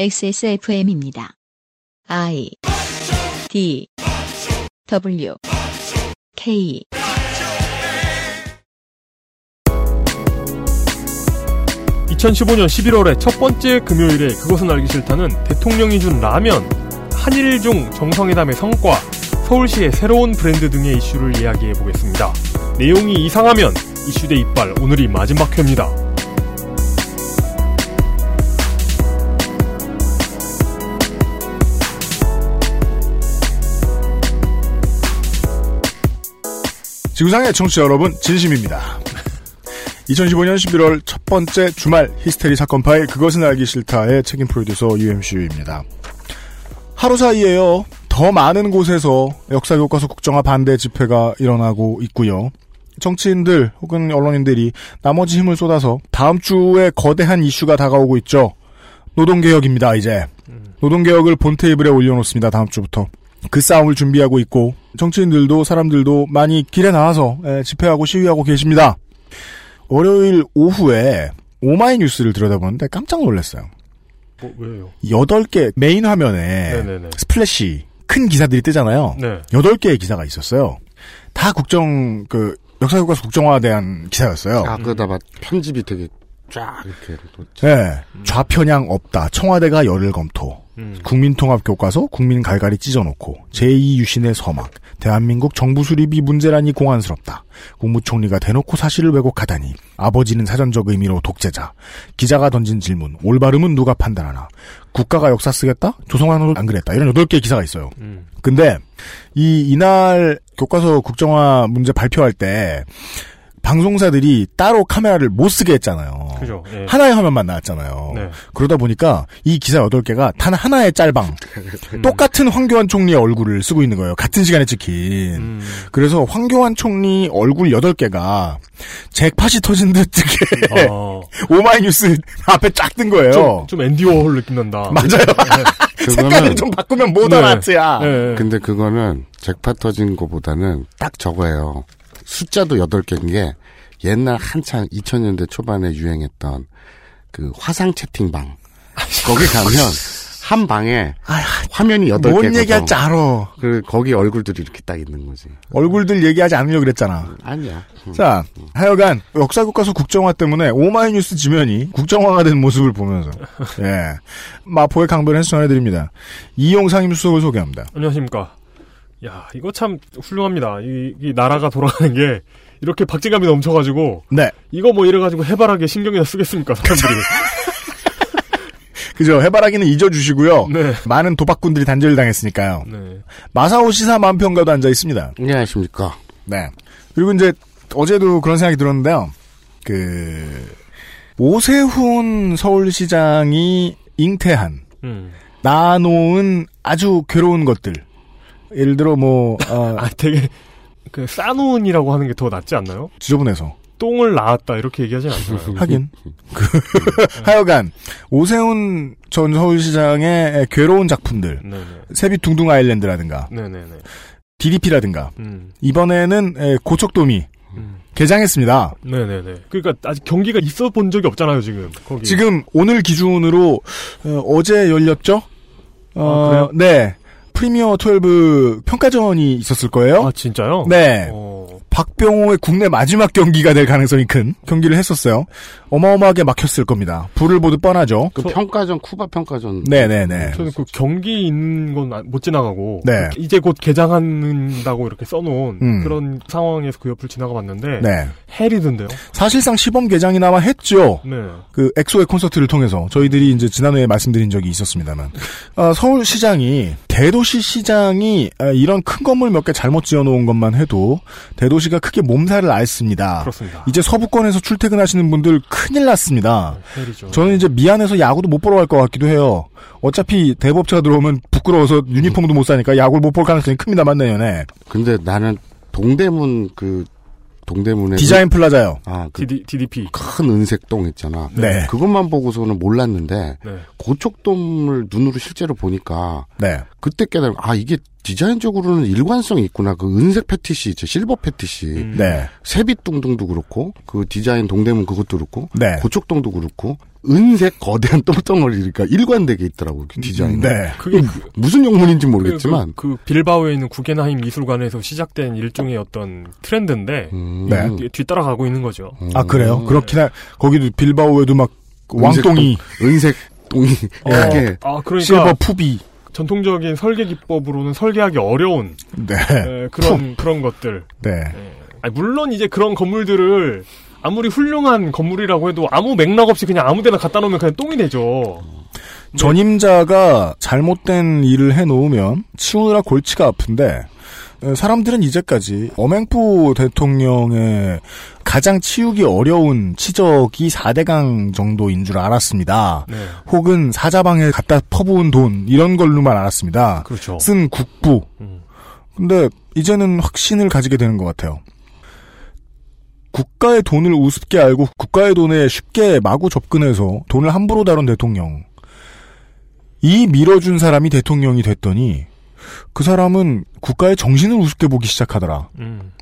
XSFM입니다. I D W K 2015년 11월의 첫 번째 금요일에 그것은 알기 싫다는 대통령이 준 라면, 한일중 정상회담의 성과, 서울시의 새로운 브랜드 등의 이슈를 이야기해 보겠습니다. 내용이 이상하면 이슈대 이빨 오늘이 마지막 회입니다. 지구상의 청취자 여러분 진심입니다. 2015년 11월 첫 번째 주말 히스테리 사건 파일 그것은 알기 싫다의 책임 프로듀서 UMCU입니다. 하루 사이에요. 더 많은 곳에서 역사 교과서 국정화 반대 집회가 일어나고 있고요. 정치인들 혹은 언론인들이 나머지 힘을 쏟아서 다음 주에 거대한 이슈가 다가오고 있죠. 노동개혁입니다, 이제. 노동개혁을 본 테이블에 올려놓습니다, 다음 주부터. 그 싸움을 준비하고 있고, 정치인들도 사람들도 많이 길에 나와서 에, 집회하고 시위하고 계십니다. 월요일 오후에 오마이뉴스를 들여다보는데 깜짝 놀랐어요. 뭐, 왜요? 8개 메인 화면에 네네네. splash 큰 기사들이 뜨잖아요. 네. 8개의 기사가 있었어요. 다 국정 그 역사교과서 국정화에 대한 기사였어요. 아, 그러다 막 편집이 되게 쫙 이렇게. 예. 좌편향 없다. 청와대가 열을 검토. 음. 국민통합교과서 국민 갈갈이 찢어놓고 제2 유신의 서막 대한민국 정부 수립이 문제라니 공안스럽다. 국무총리가 대놓고 사실을 왜곡하다니 아버지는 사전적 의미로 독재자 기자가 던진 질문 올바름은 누가 판단하나 국가가 역사 쓰겠다? 조성환은 안 그랬다. 이런 8개의 기사가 있어요. 음. 근데 이 이날 교과서 국정화 문제 발표할 때 방송사들이 따로 카메라를 못 쓰게 했잖아요. 그죠. 예. 하나의 화면만 나왔잖아요. 네. 그러다 보니까 이 기사 8개가 단 하나의 짤방 음. 똑같은 황교안 총리의 얼굴을 쓰고 있는 거예요. 같은 시간에 찍힌. 음. 그래서 황교안 총리 얼굴 8개가 잭팟이 터진 듯 이렇게 어, 오마이뉴스 앞에 쫙 뜬 거예요. 좀, 좀 앤디 워홀 느낌 난다. 맞아요. 색깔을 그거는, 좀 바꾸면 모던 네. 아트야. 예, 예. 근데 그거는 잭팟 터진 거보다는 딱 저거예요. 숫자도 8개인 게 옛날 한창 2000년대 초반에 유행했던 그 화상 채팅방. 거기 가면 한 방에 화면이 8개거든. 뭔 얘기할지 알아. 그 거기 얼굴들이 이렇게 딱 있는 거지. 얼굴들 얘기하지 않으려고 그랬잖아. 아니야. 음. 자, 하여간 역사교과서 국정화 때문에 오마이뉴스 지면이 국정화가 된 모습을 보면서 예 마포의 강변에서 전해드립니다. 이용 상임 수석을 소개합니다. 안녕하십니까. 야, 이거 참 훌륭합니다. 이, 이 나라가 돌아가는 게 이렇게 박진감이 넘쳐가지고 네, 이거 뭐 이래가지고 해바라기에 신경이나 쓰겠습니까 사람들이. 그죠. 해바라기는 잊어주시고요. 네. 많은 도박꾼들이 단절을 당했으니까요. 네. 마사오 시사 만평가도 앉아 있습니다. 안녕하십니까. 네. 그리고 이제 어제도 그런 생각이 들었는데요. 그 오세훈 서울시장이 잉태한 음. 낳아놓은 아주 괴로운 것들. 예를 들어 뭐 어, 아, 되게 그 싸누운이라고 하는 게 더 낫지 않나요? 지저분해서 똥을 낳았다 이렇게 얘기하진 않잖아요. 하긴 그 하여간 오세훈 전 서울시장의 괴로운 작품들 네네. 세빛둥둥 아일랜드라든가 네네네. DDP라든가 음. 이번에는 에, 고척돔이 음. 개장했습니다. 네네네. 그러니까 아직 경기가 있어 본 적이 없잖아요 지금. 거기. 지금 오늘 기준으로 어, 제 열렸죠? 어, 아, 그래요? 네. 프리미어 12 평가전이 있었을 거예요. 아 진짜요? 네. 어. 박병호의 국내 마지막 경기가 될 가능성이 큰 경기를 했었어요. 어마어마하게 막혔을 겁니다. 불을 보듯 뻔하죠. 그 저- 평가전, 쿠바 평가전. 네네네. 저는 그 경기 있는 건 못 지나가고 네. 그 이제 곧 개장한다고 이렇게 써놓은 음. 그런 상황에서 그 옆을 지나가 봤는데 네. 헬이던데요. 사실상 시범 개장이나마 했죠. 네. 그 엑소의 콘서트를 통해서 저희들이 이제 지난해에 말씀드린 적이 있었습니다만 아, 서울시장이 대도시 시장이 아, 이런 큰 건물 몇 개 잘못 지어놓은 것만 해도 대도시가 크게 몸살을 앓습니다. 그렇습니다. 이제 서부권에서 출퇴근하시는 분들 큰일 났습니다. 헬이죠. 저는 이제 미안해서 야구도 못 보러 갈 것 같기도 해요. 어차피 대법차가 들어오면 부끄러워서 유니폼도 못 사니까 야구를 못 볼 가능성이 큽니다만 내년에 근데 나는 동대문 그 동대문에 디자인 플라자요. 아, 그 DD, DDP. 큰 은색똥 있잖아. 네. 그것만 보고서는 몰랐는데 네. 고척돔을 눈으로 실제로 보니까 네. 그때 깨달음 아 이게 디자인적으로는 일관성이 있구나. 그 은색 패티시, 있죠. silver fetish, 음. 네. 세빛둥둥도 그렇고 그 디자인 동대문 그것도 그렇고 네. 고척돔도 그렇고 은색 거대한 똥덩어리가 일관되게 있더라고요. 그 디자인. 네. 그게 무슨 용문인지 그, 모르겠지만. 그, 그 빌바오에 있는 구겐하임 미술관에서 시작된 일종의 어떤 트렌드인데 음. 네. 뒤- 뒤따라가고 있는 거죠. 아 그래요? 음. 그렇긴 하. 거기도 빌바오에도 막 은색 왕똥이, 은색 똥이 어, 크게 아 그러니까 실버 푸비. 전통적인 설계 기법으로는 설계하기 어려운 네. 에, 그런 그런 것들. 네. 아니, 물론 이제 그런 건물들을 아무리 훌륭한 건물이라고 해도 아무 맥락 없이 그냥 아무데나 갖다 놓으면 그냥 똥이 되죠. 전임자가 잘못된 일을 해놓으면 치우느라 골치가 아픈데 에, 사람들은 이제까지 어맹포 대통령의 가장 치우기 어려운 치적이 4대강 정도인 줄 알았습니다. 네, 혹은 사자방에 갖다 퍼부은 돈 이런 걸로만 알았습니다. 그렇죠. 쓴 국부. 음. 근데 이제는 확신을 가지게 되는 것 같아요. 국가의 돈을 우습게 알고 국가의 돈에 쉽게 마구 접근해서 돈을 함부로 다룬 대통령. 이 밀어준 사람이 대통령이 됐더니 그 사람은 국가의 정신을 우습게 보기 시작하더라. 음.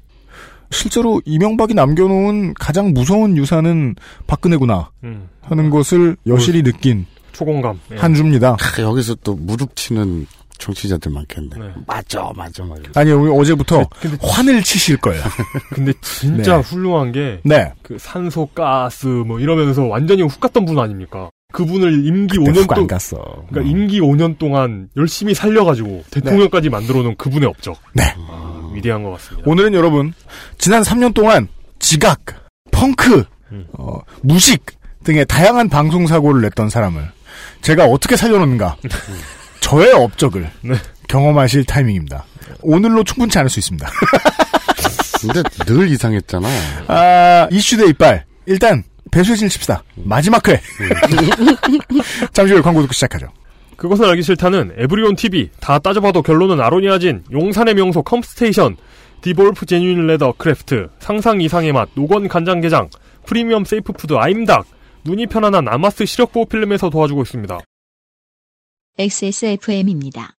실제로 이명박이 남겨놓은 가장 무서운 유산은 박근혜구나 음. 하는 것을 여실히 느낀 초공감. 예. 한 주입니다. 아, 여기서 또 무릎 치는 정치자들 많겠네. 네. 맞아, 맞아, 맞아. 아니 오늘 어제부터 근데, 환을 치실 거예요. 근데 진짜 네. 훌륭한 게 네. 그 산소 가스 뭐 이러면서 완전히 훅 갔던 분 아닙니까? 그분을 임기 그때 5년 훅안 동안 갔어. 그러니까 음. 임기 5년 동안 열심히 살려가지고 대통령까지 만들어 놓은 그분의 업적. 네. 아, 위대한 것 같습니다. 오늘은 여러분 지난 3년 동안 지각, 펑크, 음. 어, 무식 등의 다양한 방송 사고를 냈던 사람을 제가 어떻게 살려놓는가 저의 업적을 네. 경험하실 타이밍입니다. 오늘로 충분치 않을 수 있습니다. 근데 늘 이상했잖아. 아, 이슈 대 이빨 일단 배수진 칩시다. 마지막 회. 잠시 후에 광고 듣고 시작하죠. 그것은 알기 싫다는 에브리온 TV 다 따져봐도 결론은 아로니아진 용산의 명소 컴스테이션 디볼프 genuine leather craft 상상 이상의 맛 노건 간장게장 프리미엄 safe food 아임닭 눈이 편안한 아마스 시력 보호 필름에서 도와주고 있습니다. XSFM입니다.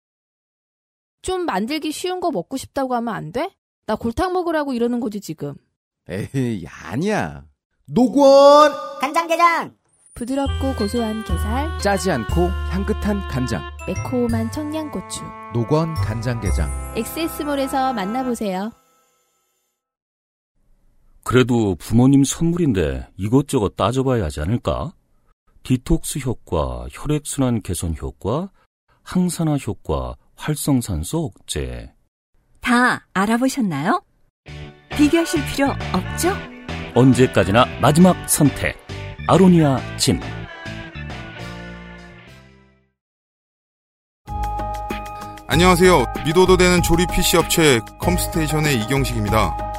좀 만들기 쉬운 거 먹고 싶다고 하면 안 돼? 나 골탕 먹으라고 이러는 거지 지금. 에이, 아니야. 노건! 간장게장 부드럽고 고소한 게살, 짜지 않고 향긋한 간장. 매콤한 청양고추. 노건 간장게장. 엑세스몰에서 만나보세요. 그래도 부모님 선물인데 이것저것 따져봐야 하지 않을까? 디톡스 효과, 혈액순환 개선 효과, 항산화 효과, 활성산소 억제. 다 알아보셨나요? 비교하실 필요 없죠? 언제까지나 마지막 선택. 아로니아 진. 안녕하세요. 믿어도 되는 조립 PC 업체 컴스테이션의 이경식입니다.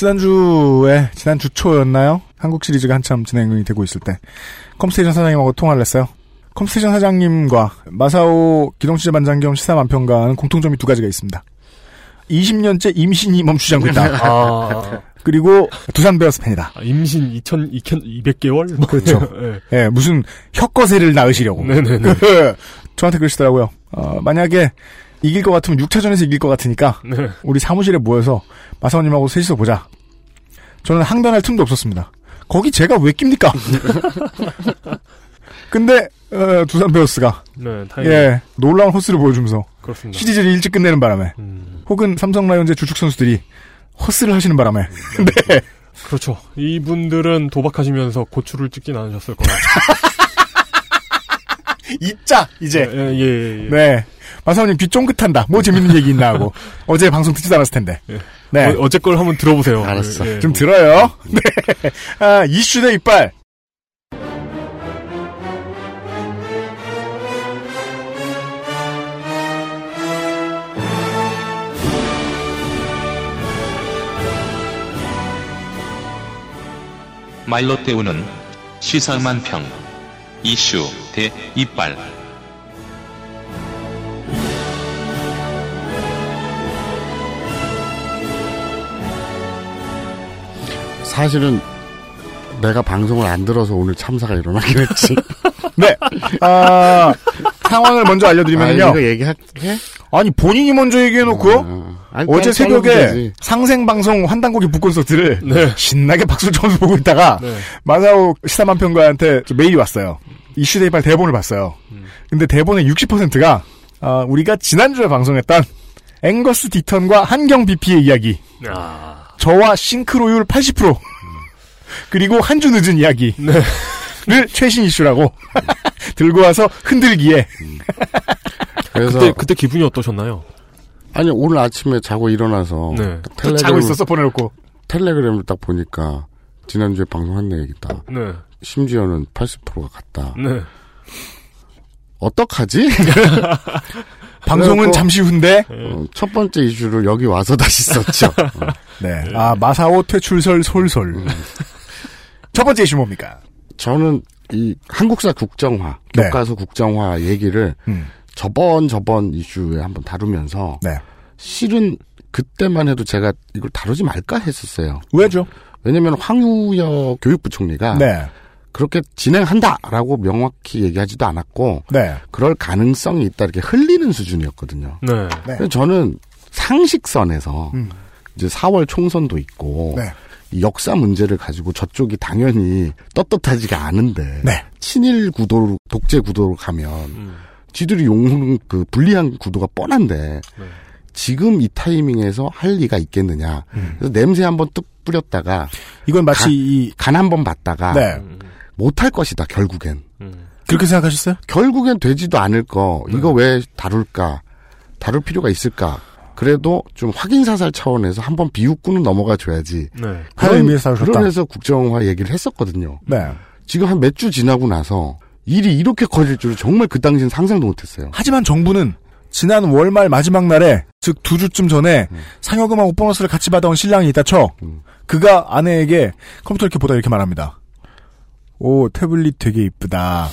지난주에 지난주 초였나요? 한국 시리즈가 한참 진행이 되고 있을 때 컴스테이션 사장님하고 통화를 했어요. 컴스테이션 사장님과 마사오 기동취재 반장 겸 시사 만평가는 공통점이 두 가지가 있습니다. 20년째 임신이 멈추지 않고 있다. 아, 그리고 두산 베어스 팬이다. 아, 임신 2,000, 200개월? 그렇죠. 예. 예, 무슨 혁거세를 낳으시려고. 네네네. 저한테 그러시더라고요. 어, 만약에 이길 것 같으면 6차전에서 이길 것 같으니까 네. 우리 사무실에 모여서 마사오님하고 셋이서 보자. 저는 항변할 틈도 없었습니다. 거기 제가 왜 낍니까? 근데 어, 두산 베어스가 네, 예 놀라운 호스를 보여주면서 그렇습니다. 시리즈를 일찍 끝내는 바람에 음, 혹은 삼성 라이온즈의 주축 선수들이 허스를 하시는 바람에 네 그렇죠. 이분들은 도박하시면서 고추를 찍진 않으셨을 거예요. 잊자 이제. 예, 예, 예, 예. 네. 마사오님 귀 쫑긋한다. 뭐 재밌는 얘기 있나 하고. 어제 방송 듣지도 않았을 텐데. 네. 어, 어제 걸 한번 들어보세요. 알았어. 예, 예. 좀 들어요. 네. 아, 이슈 대 이빨. 말로 때우는 시사만 평 이슈 대 이빨. 사실은 내가 방송을 안 들어서 오늘 참사가 일어나긴 했지. 네. 아, 상황을 먼저 아, 알려드리면요. 이거 얘기해? 아니, 본인이 먼저 얘기해놓고, 어, 아니, 어제 새벽에. 상생방송 환단고기 북콘서트를 네. 신나게 박수를 쳐서 보고 있다가, 네. 마사오 시사만 평가한테 메일이 왔어요. 이슈 대이빨 대본을 봤어요. 근데 대본의 60%가, 아, 우리가 지난주에 방송했던 앵거스 디턴과 한경 BP의 이야기, 아, 저와 싱크로율 80%, 그리고 한 주 늦은 이야기. 네. 를 최신 이슈라고 들고 와서 흔들기에 그래서 그때 그때 기분이 어떠셨나요? 아니 오늘 아침에 자고 일어나서 네. 텔레그램, 자고 있었어 보내놓고 텔레그램을 딱 보니까 지난주에 방송한 얘기다. 네. 심지어는 80%가 갔다. 네. 어떡하지? 방송은 잠시 후인데 어, 첫 번째 이슈를 여기 와서 다시 썼죠. 어. 네. 아 마사오 퇴출설 솔솔 첫 번째 이슈 뭡니까? 저는 이 한국사 국정화, 네. 교과서 국정화 얘기를 음. 저번 저번 이슈에 한번 다루면서 네. 실은 그때만 해도 제가 이걸 다루지 말까 했었어요. 왜죠? 왜냐면 황우여 교육부 총리가 네. 그렇게 진행한다라고 명확히 얘기하지도 않았고 네. 그럴 가능성이 있다 이렇게 흘리는 수준이었거든요. 네. 네. 그래서 저는 상식선에서 음. 이제 4월 총선도 있고 네. 이 역사 문제를 가지고 저쪽이 당연히 떳떳하지가 않은데 네. 친일 구도로 독재 구도로 가면 음. 지들이 용그 불리한 구도가 뻔한데 네. 지금 이 타이밍에서 할 리가 있겠느냐. 음. 그래서 냄새 한번 뚝 뿌렸다가 이건 마치 가- 이간 한번 봤다가 네. 못할 것이다 결국엔. 음. 그렇게 생각하셨어요? 결국엔 되지도 않을 거. 네. 이거 왜 다룰까? 다룰 필요가 있을까? 그래도 좀 확인 사살 차원에서 한번 비웃고는 넘어가 줘야지. 네. 하는 의미에서. 그러면서 국정화 얘기를 했었거든요. 네. 지금 한 몇 주 지나고 나서 일이 이렇게 커질 줄은 정말 그 당시엔 상상도 못했어요. 하지만 정부는 지난 월말 마지막 날에 즉 두 주쯤 전에 상여금하고 보너스를 같이 받아온 신랑이 있다 쳐 음. 그가 아내에게 컴퓨터 이렇게 보다 이렇게 말합니다. 오 태블릿 되게 이쁘다.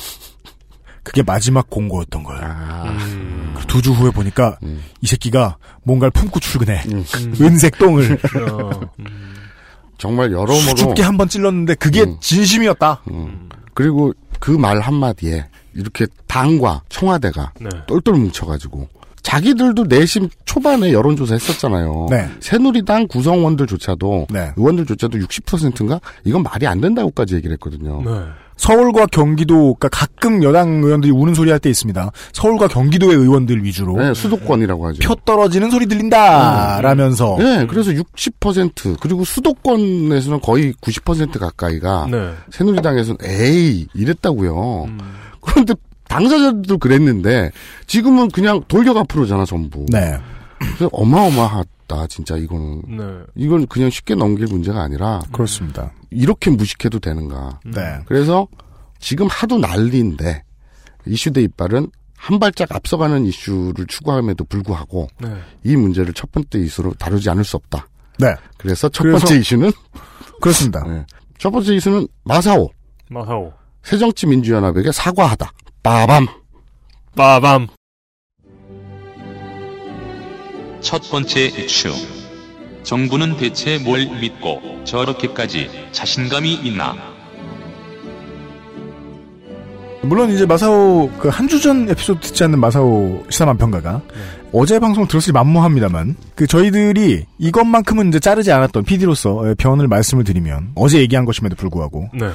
그게 마지막 공고였던 거예요. 아, 음. 두 주 후에 보니까 음. 이 새끼가 뭔가를 품고 출근해. 음. 은색 똥을 어, 음. 정말 여러모로 수줍게 한 번 찔렀는데 그게 음. 진심이었다. 음. 그리고 그 말 한마디에 이렇게 당과 청와대가 네. 똘똘 뭉쳐가지고 자기들도 내심 초반에 여론조사 했었잖아요. 네. 새누리당 구성원들조차도 네. 의원들조차도 60%인가 이건 말이 안 된다고까지 얘기를 했거든요. 네. 서울과 경기도, 그러니까 가끔 여당 의원들이 우는 소리 할 때 있습니다. 서울과 경기도의 의원들 위주로 네, 수도권이라고 하죠. 표 떨어지는 소리 들린다 라면서 네, 그래서 60% 그리고 수도권에서는 거의 90% 가까이가 네. 새누리당에서는 에이 이랬다고요. 음. 그런데 당사자들도 그랬는데 지금은 그냥 돌격 앞으로잖아 전부. 네. 그래서 어마어마 하다 진짜 이거는 네. 이건 그냥 쉽게 넘길 문제가 아니라 그렇습니다. 이렇게 무식해도 되는가. 네. 그래서 지금 하도 난리인데 이슈대 이빨은 한 발짝 앞서가는 이슈를 추구함에도 불구하고 네. 이 문제를 첫 번째 이슈로 다루지 않을 수 없다. 네. 그래서 첫 그래서- 번째 이슈는 그렇습니다. 네. 첫 번째 이슈는 마사오 마사오. 새정치민주연합에게 사과하다. 빠밤. 빠밤. 첫 번째 이슈. 정부는 대체 뭘 믿고 저렇게까지 자신감이 있나? 물론 이제 마사오 그 한 주 전 에피소드 듣지 않는 마사오 시사만 평가가 어제 방송 들었을지 만무합니다만 그 저희들이 이것만큼은 이제 자르지 않았던 PD로서 변을 말씀을 드리면 어제 얘기한 것임에도 불구하고 네.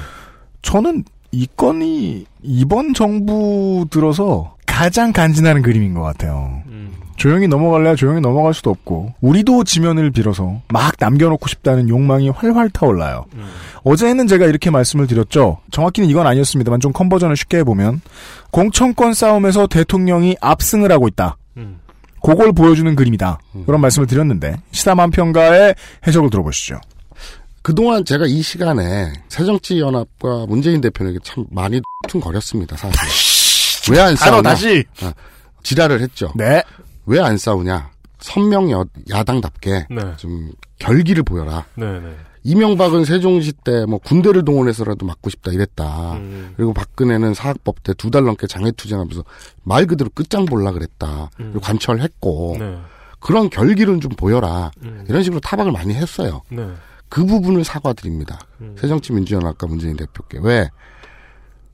저는 이 건이 이번 정부 들어서 가장 간지나는 그림인 것 같아요. 음. 조용히 넘어갈래야 조용히 넘어갈 수도 없고 우리도 지면을 빌어서 막 남겨놓고 싶다는 욕망이 활활 타올라요. 어제는 제가 이렇게 말씀을 드렸죠. 정확히는 이건 아니었습니다만 좀 컨버전을 쉽게 해보면 공천권 싸움에서 대통령이 압승을 하고 있다. 음. 그걸 보여주는 그림이다. 그런 말씀을 드렸는데 시사만 평가의 해석을 들어보시죠. 그동안 제가 이 시간에 새정치연합과 문재인 대표에게 참 많이 퉁거렸습니다, 사실. 왜 안 싸우냐? 다시. 어, 지랄을 했죠. 네. 왜 안 싸우냐? 선명 여, 야당답게 네. 좀 결기를 보여라. 네, 네. 이명박은 세종시 때 뭐 군대를 동원해서라도 막고 싶다 이랬다. 음. 그리고 박근혜는 사학법 때 두 달 넘게 장애투쟁하면서 말 그대로 끝장 볼라 그랬다. 그리고 관철했고 네. 그런 결기를 좀 보여라. 음. 이런 식으로 타박을 많이 했어요. 네. 그 부분을 사과드립니다. 음. 새정치민주연합과 문재인 대표께 왜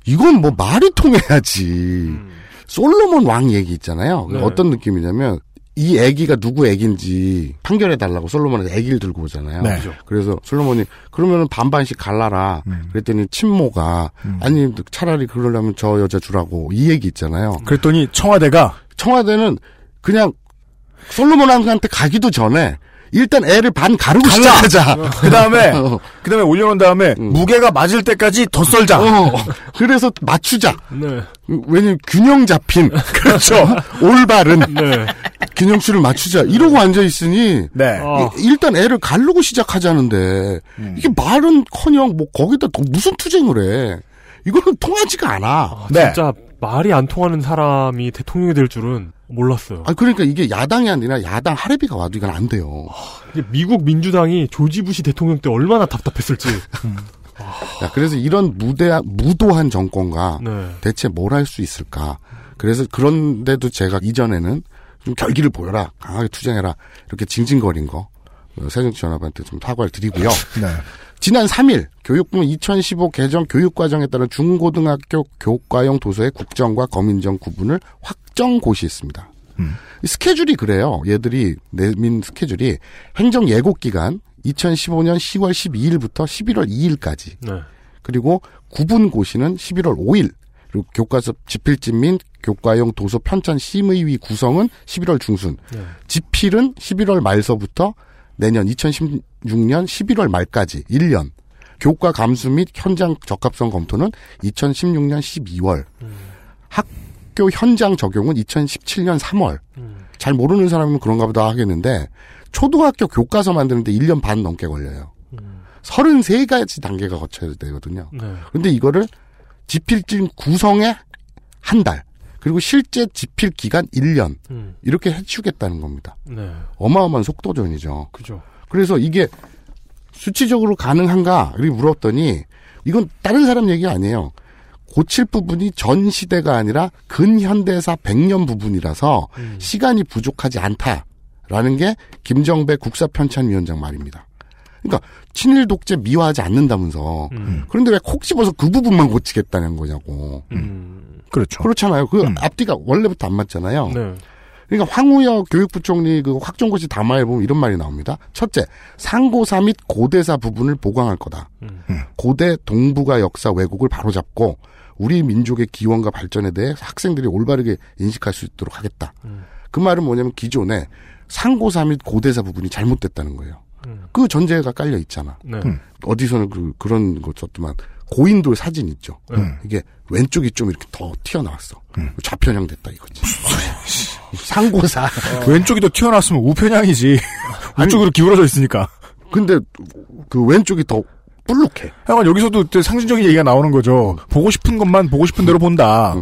이건 뭐 말이 통해야지. 음. 솔로몬 왕 얘기 있잖아요. 네. 어떤 느낌이냐면 이 애기가 누구 애기인지 판결해 달라고 솔로몬은 애기를 들고 오잖아요. 네. 그래서 솔로몬이 그러면은 반반씩 갈라라. 그랬더니 친모가 아니 차라리 그러려면 저 여자 주라고 이 얘기 있잖아요. 그랬더니 청와대가 청와대는 그냥 솔로몬한테 가기도 전에 일단 애를 반 가르고 시작하자. 그 다음에 어. 그 다음에 올려놓은 다음에 무게가 맞을 때까지 더 썰자. 어, 그래서 맞추자. 네. 왜냐면 균형 잡힌 그렇죠. 올바른 네. 균형수를 맞추자. 이러고 앉아 있으니 네. 아. 이- 일단 애를 가르고 시작하자는데 이게 말은 커녕 뭐 거기다 또 무슨 투쟁을 해. 이거는 통하지가 않아. 아, 네. 진짜 말이 안 통하는 사람이 대통령이 될 줄은 몰랐어요. 아 그러니까 이게 야당이 아니라 야당 하레비가 와도 이건 안 돼요. 이게 미국 민주당이 조지 부시 대통령 때 얼마나 답답했을지. 야, 그래서 이런 무대 무도한 정권과 네. 대체 뭘 할 수 있을까? 그래서 그런데도 제가 이전에는 좀 결기를 보여라, 강하게 투쟁해라 이렇게 징징거린 거 어, 새정치연합한테 좀 사과를 드리고요. 네. 지난 3일 교육부 2015 개정 교육과정에 따른 중고등학교 교과용 도서의 국정과 검인정 구분을 확정 고시했습니다. 이 스케줄이 그래요. 얘들이 내민 스케줄이 행정 예고 기간 2015년 10월 12일부터 11월 2일까지 네. 그리고 구분 고시는 11월 5일 그리고 교과서 집필집 및 교과용 도서 편찬 심의위 구성은 11월 중순 네. 집필은 11월 말서부터 내년 2016년 11월 말까지 1년 교과 감수 및 현장 적합성 검토는 2016년 12월 학교 현장 적용은 2017년 3월 잘 모르는 사람은 그런가 보다 하겠는데 초등학교 교과서 만드는데 1년 반 넘게 걸려요. 33가지 단계가 거쳐야 되거든요. 네. 근데 이거를 집필진 구성에 한 달, 그리고 실제 집필 기간 1년, 음. 이렇게 해주겠다는 겁니다. 네. 어마어마한 속도전이죠. 그죠. 그래서 이게 수치적으로 가능한가? 이렇게 물었더니 이건 다른 사람 얘기 아니에요. 고칠 부분이 전 시대가 아니라 근현대사 100년 부분이라서 시간이 부족하지 않다라는 게 김정배 국사편찬위원장 말입니다. 그러니까 친일 독재 미화하지 않는다면서 그런데 왜 콕 집어서 그 부분만 고치겠다는 거냐고. 그렇죠. 그렇잖아요. 그 앞뒤가 원래부터 안 맞잖아요. 네. 그러니까 황우여 교육부총리 그 확정고시 담화에 보면 이런 말이 나옵니다. 첫째, 상고사 및 고대사 부분을 보강할 거다. 고대 동북아 역사 왜곡을 바로잡고 우리 민족의 기원과 발전에 대해 학생들이 올바르게 인식할 수 있도록 하겠다. 그 말은 뭐냐면 기존에 상고사 및 고대사 부분이 잘못됐다는 거예요. 그 전제가 깔려 있잖아. 네. 어디서는 그, 그런 거 썼더만 고인돌 사진 있죠. 이게 왼쪽이 좀 이렇게 더 튀어나왔어. 좌편향 됐다 이거지. 상고사. 왼쪽이 더 튀어나왔으면 우편향이지. 우쪽으로 기울어져 있으니까. 근데 그 왼쪽이 더 뿔룩해. 약간 여기서도 또 상징적인 얘기가 나오는 거죠. 보고 싶은 것만 보고 싶은 대로 본다.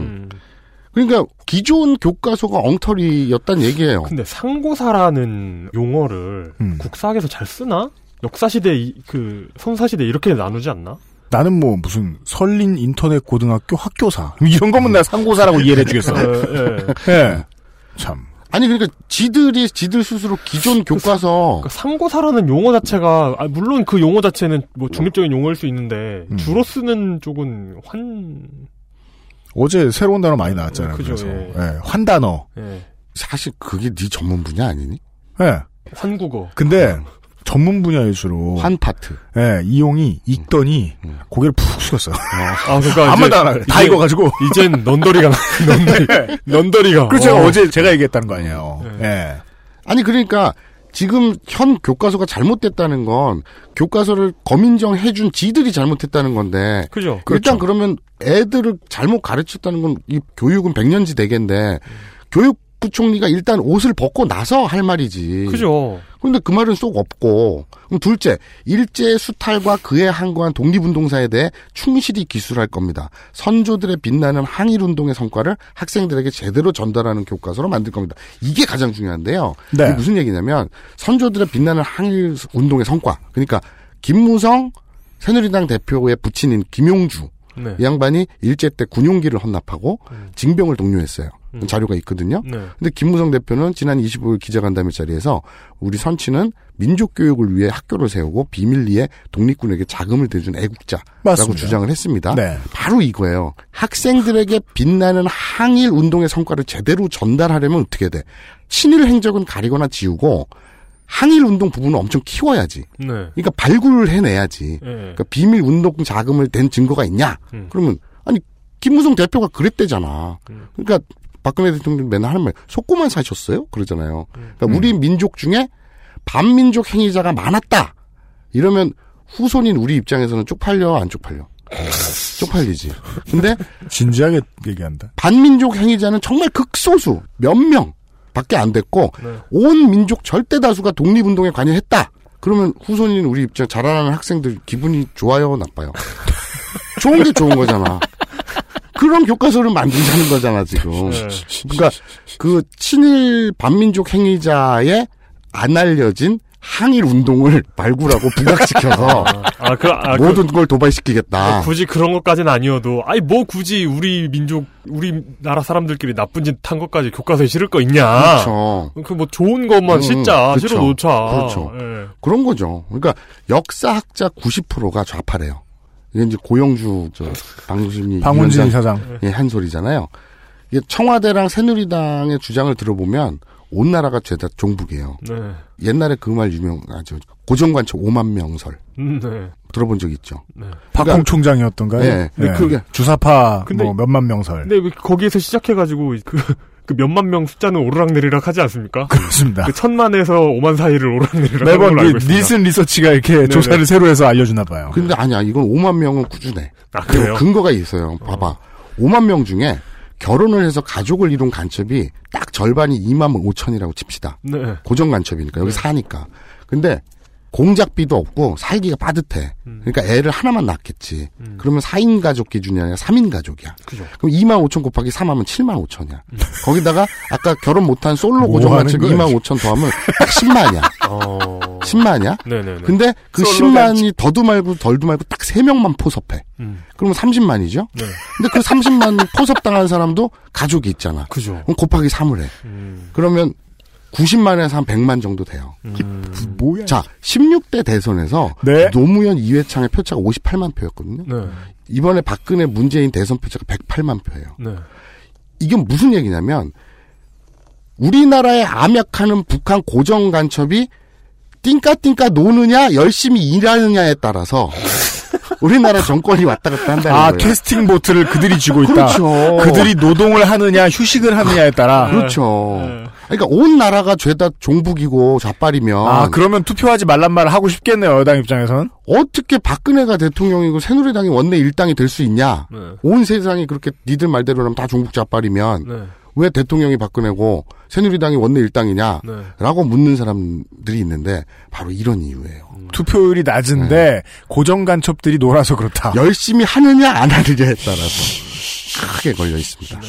그러니까 기존 교과서가 엉터리였단 얘기예요. 근데 상고사라는 용어를 국사학에서 잘 쓰나? 역사시대, 이- 그, 선사시대 이렇게 나누지 않나? 나는 뭐 무슨 설린 인터넷 고등학교 학교사 이런 거면 내가 상고사라고 이해를 해주겠어. 예, 예. 참. 아니 그러니까 지들이 지들 스스로 기존 교과서 그러니까 상고사라는 용어 자체가, 아, 물론 그 용어 자체는 뭐 중립적인 용어일 수 있는데, 음. 주로 쓰는 쪽은 환, 어제 새로운 단어 많이 나왔잖아요. 그죠, 그래서 예. 예, 환단어. 예. 사실 그게 네 전문 분야 아니니? 예. 환국어. 근데 전문 분야일수록 환 파트. 예, 이용이 익더니 음. 고개를 푹 숙였어요. 아, 그러니까 아무 말도 안 하고 다 익어가지고. 이젠 넌더리가 나- 넌더리 넌더리가. 제가 어. 어제 제가 얘기했다는 거 아니에요. 예. 아니 그러니까 지금 현 교과서가 잘못됐다는 건 교과서를 검인정 해준 지들이 잘못했다는 건데 그죠. 일단 그러면 애들을 잘못 가르쳤다는 건 이 교육은 백년지 대계인데 교육 부총리가 일단 옷을 벗고 나서 할 말이지. 그죠. 그런데 그 말은 쏙 없고. 그럼 둘째, 일제 수탈과 그에 항거한 독립운동사에 대해 충실히 기술할 겁니다. 선조들의 빛나는 항일운동의 성과를 학생들에게 제대로 전달하는 교과서로 만들 겁니다. 이게 가장 중요한데요. 네. 이게 무슨 얘기냐면 선조들의 빛나는 항일운동의 성과. 그러니까 김무성 새누리당 대표의 부친인 김용주 네. 이 양반이 일제 때 군용기를 헌납하고 징병을 독려했어요. 음. 자료가 있거든요. 네. 근데 김무성 대표는 지난 25일 기자간담회 자리에서 우리 선치는 민족 교육을 위해 학교를 세우고 비밀리에 독립군에게 자금을 대준 애국자라고 맞습니다. 주장을 했습니다. 네. 바로 이거예요. 학생들에게 빛나는 항일 운동의 성과를 제대로 전달하려면 어떻게 돼? 친일 행적은 가리거나 지우고 항일 운동 부분을 엄청 키워야지. 네. 그러니까 발굴을 해내야지. 네. 그러니까 비밀 운동 자금을 댄 증거가 있냐? 음. 그러면 아니 김무성 대표가 그랬대잖아. 음. 그러니까 박근혜 대통령 맨날 하는 말 속고만 사셨어요? 그러잖아요. 음. 그러니까 우리 민족 중에 반민족 행위자가 많았다. 이러면 후손인 우리 입장에서는 쪽팔려 안 쪽팔려? 쪽팔리지. 근데 진지하게 얘기한다. 반민족 행위자는 정말 극소수 몇 명 밖에 안 됐고 네. 온 민족 절대 다수가 독립운동에 관여했다. 그러면 후손인 우리 입장 자라나는 학생들 기분이 좋아요, 나빠요? 좋은 게 좋은 거잖아. 그런 교과서를 만들자는 거잖아, 지금. 네. 그러니까 그 친일 반민족 행위자의 안 알려진 항일 운동을 발굴하고 부각시켜서 아, 그, 아, 그- 모든 걸 도발시키겠다. 뭐 굳이 그런 것까지는 아니어도, 아니, 뭐 굳이 우리 민족, 우리 나라 사람들끼리 나쁜 짓 한 것까지 교과서에 실을 거 있냐. 그렇죠. 그 뭐 좋은 것만 음, 씻자, 그렇죠. 실어 놓자. 그렇죠. 예. 그런 거죠. 그러니까 역사학자 90%가 좌파래요. 이게 이제 고영주 저 방송심리 방훈진 위원장 사장. 예, 한 소리잖아요. 이게 청와대랑 새누리당의 주장을 들어보면 온 나라가 죄다 종북이에요. 네. 옛날에 그 말 유명하죠. 고정관청 5만 명설 음, 네. 들어본 적 있죠. 네. 박홍 총장이었던가요? 네. 근데 그게- 주사파 근데- 뭐 몇만 명설. 근데 왜 거기에서 시작해가지고, 그, 그 몇만 명 숫자는 오르락내리락 하지 않습니까? 그렇습니다. 그 천만에서 오만 사이를 오르락내리락 매번 그. 닐슨 리서치가 이렇게 네네. 조사를 새로 해서 알려주나 봐요. 근데 아니야. 이건 5만 명은 꾸준해. 아, 그래요? 근거가 있어요. 봐봐. 5만 명 중에 결혼을 해서 가족을 이룬 간첩이 딱 절반이 2만 5천이라고 칩시다. 네. 고정 간첩이니까 여기 네. 사니까. 근데 공작비도 없고 살기가 빠듯해. 음. 그러니까 애를 하나만 낳겠지. 음. 그러면 4인 가족 기준이 아니라 3인 가족이야. 그죠. 그럼 2만 5천 곱하기 3 하면 7만 5천이야. 거기다가 아까 결혼 못한 솔로 뭐 고정 하는 간첩 거야, 2만 5천 더하면 딱 10만이야. 어. 10만이야? 네네네. 근데 그 솔로 10만이 더도 말고 덜도 말고 딱 3명만 포섭해. 음. 그러면 30만이죠? 네. 근데 그 30만 포섭당한 사람도 가족이 있잖아. 그죠. 그럼 곱하기 3을 해. 음. 그러면 90만에서 한 100만 정도 돼요. 음. 뭐야? 자, 16대 대선에서 네. 노무현 이회창의 표차가 58만 표였거든요. 네. 이번에 박근혜 문재인 대선 표차가 108만 표예요. 네. 이게 무슨 얘기냐면 우리나라에 암약하는 북한 고정 간첩이 띵까띵까 노느냐 열심히 일하느냐에 따라서 우리나라 정권이 왔다 갔다 한다는 아, 거예요. 캐스팅 보트를 그들이 쥐고 있다. 그렇죠. 그들이 노동을 하느냐, 휴식을 하느냐에 따라. 그렇죠. 네. 그러니까 온 나라가 죄다 종북이고 좌빨이면 아, 그러면 투표하지 말란 말을 하고 싶겠네요, 여당 입장에서는. 어떻게 박근혜가 대통령이고 새누리당이 원내 일당이 될 수 있냐? 네. 온 세상이 그렇게 니들 말대로라면 다 종북 좌빨이면 네. 왜 대통령이 박근혜고 새누리당이 원내 일당이냐? 네. 라고 묻는 사람들이 있는데 바로 이런 이유예요. 투표율이 낮은데 고정 간첩들이 놀아서 그렇다. 열심히 하느냐 안 하느냐에 따라서 크게 걸려 있습니다.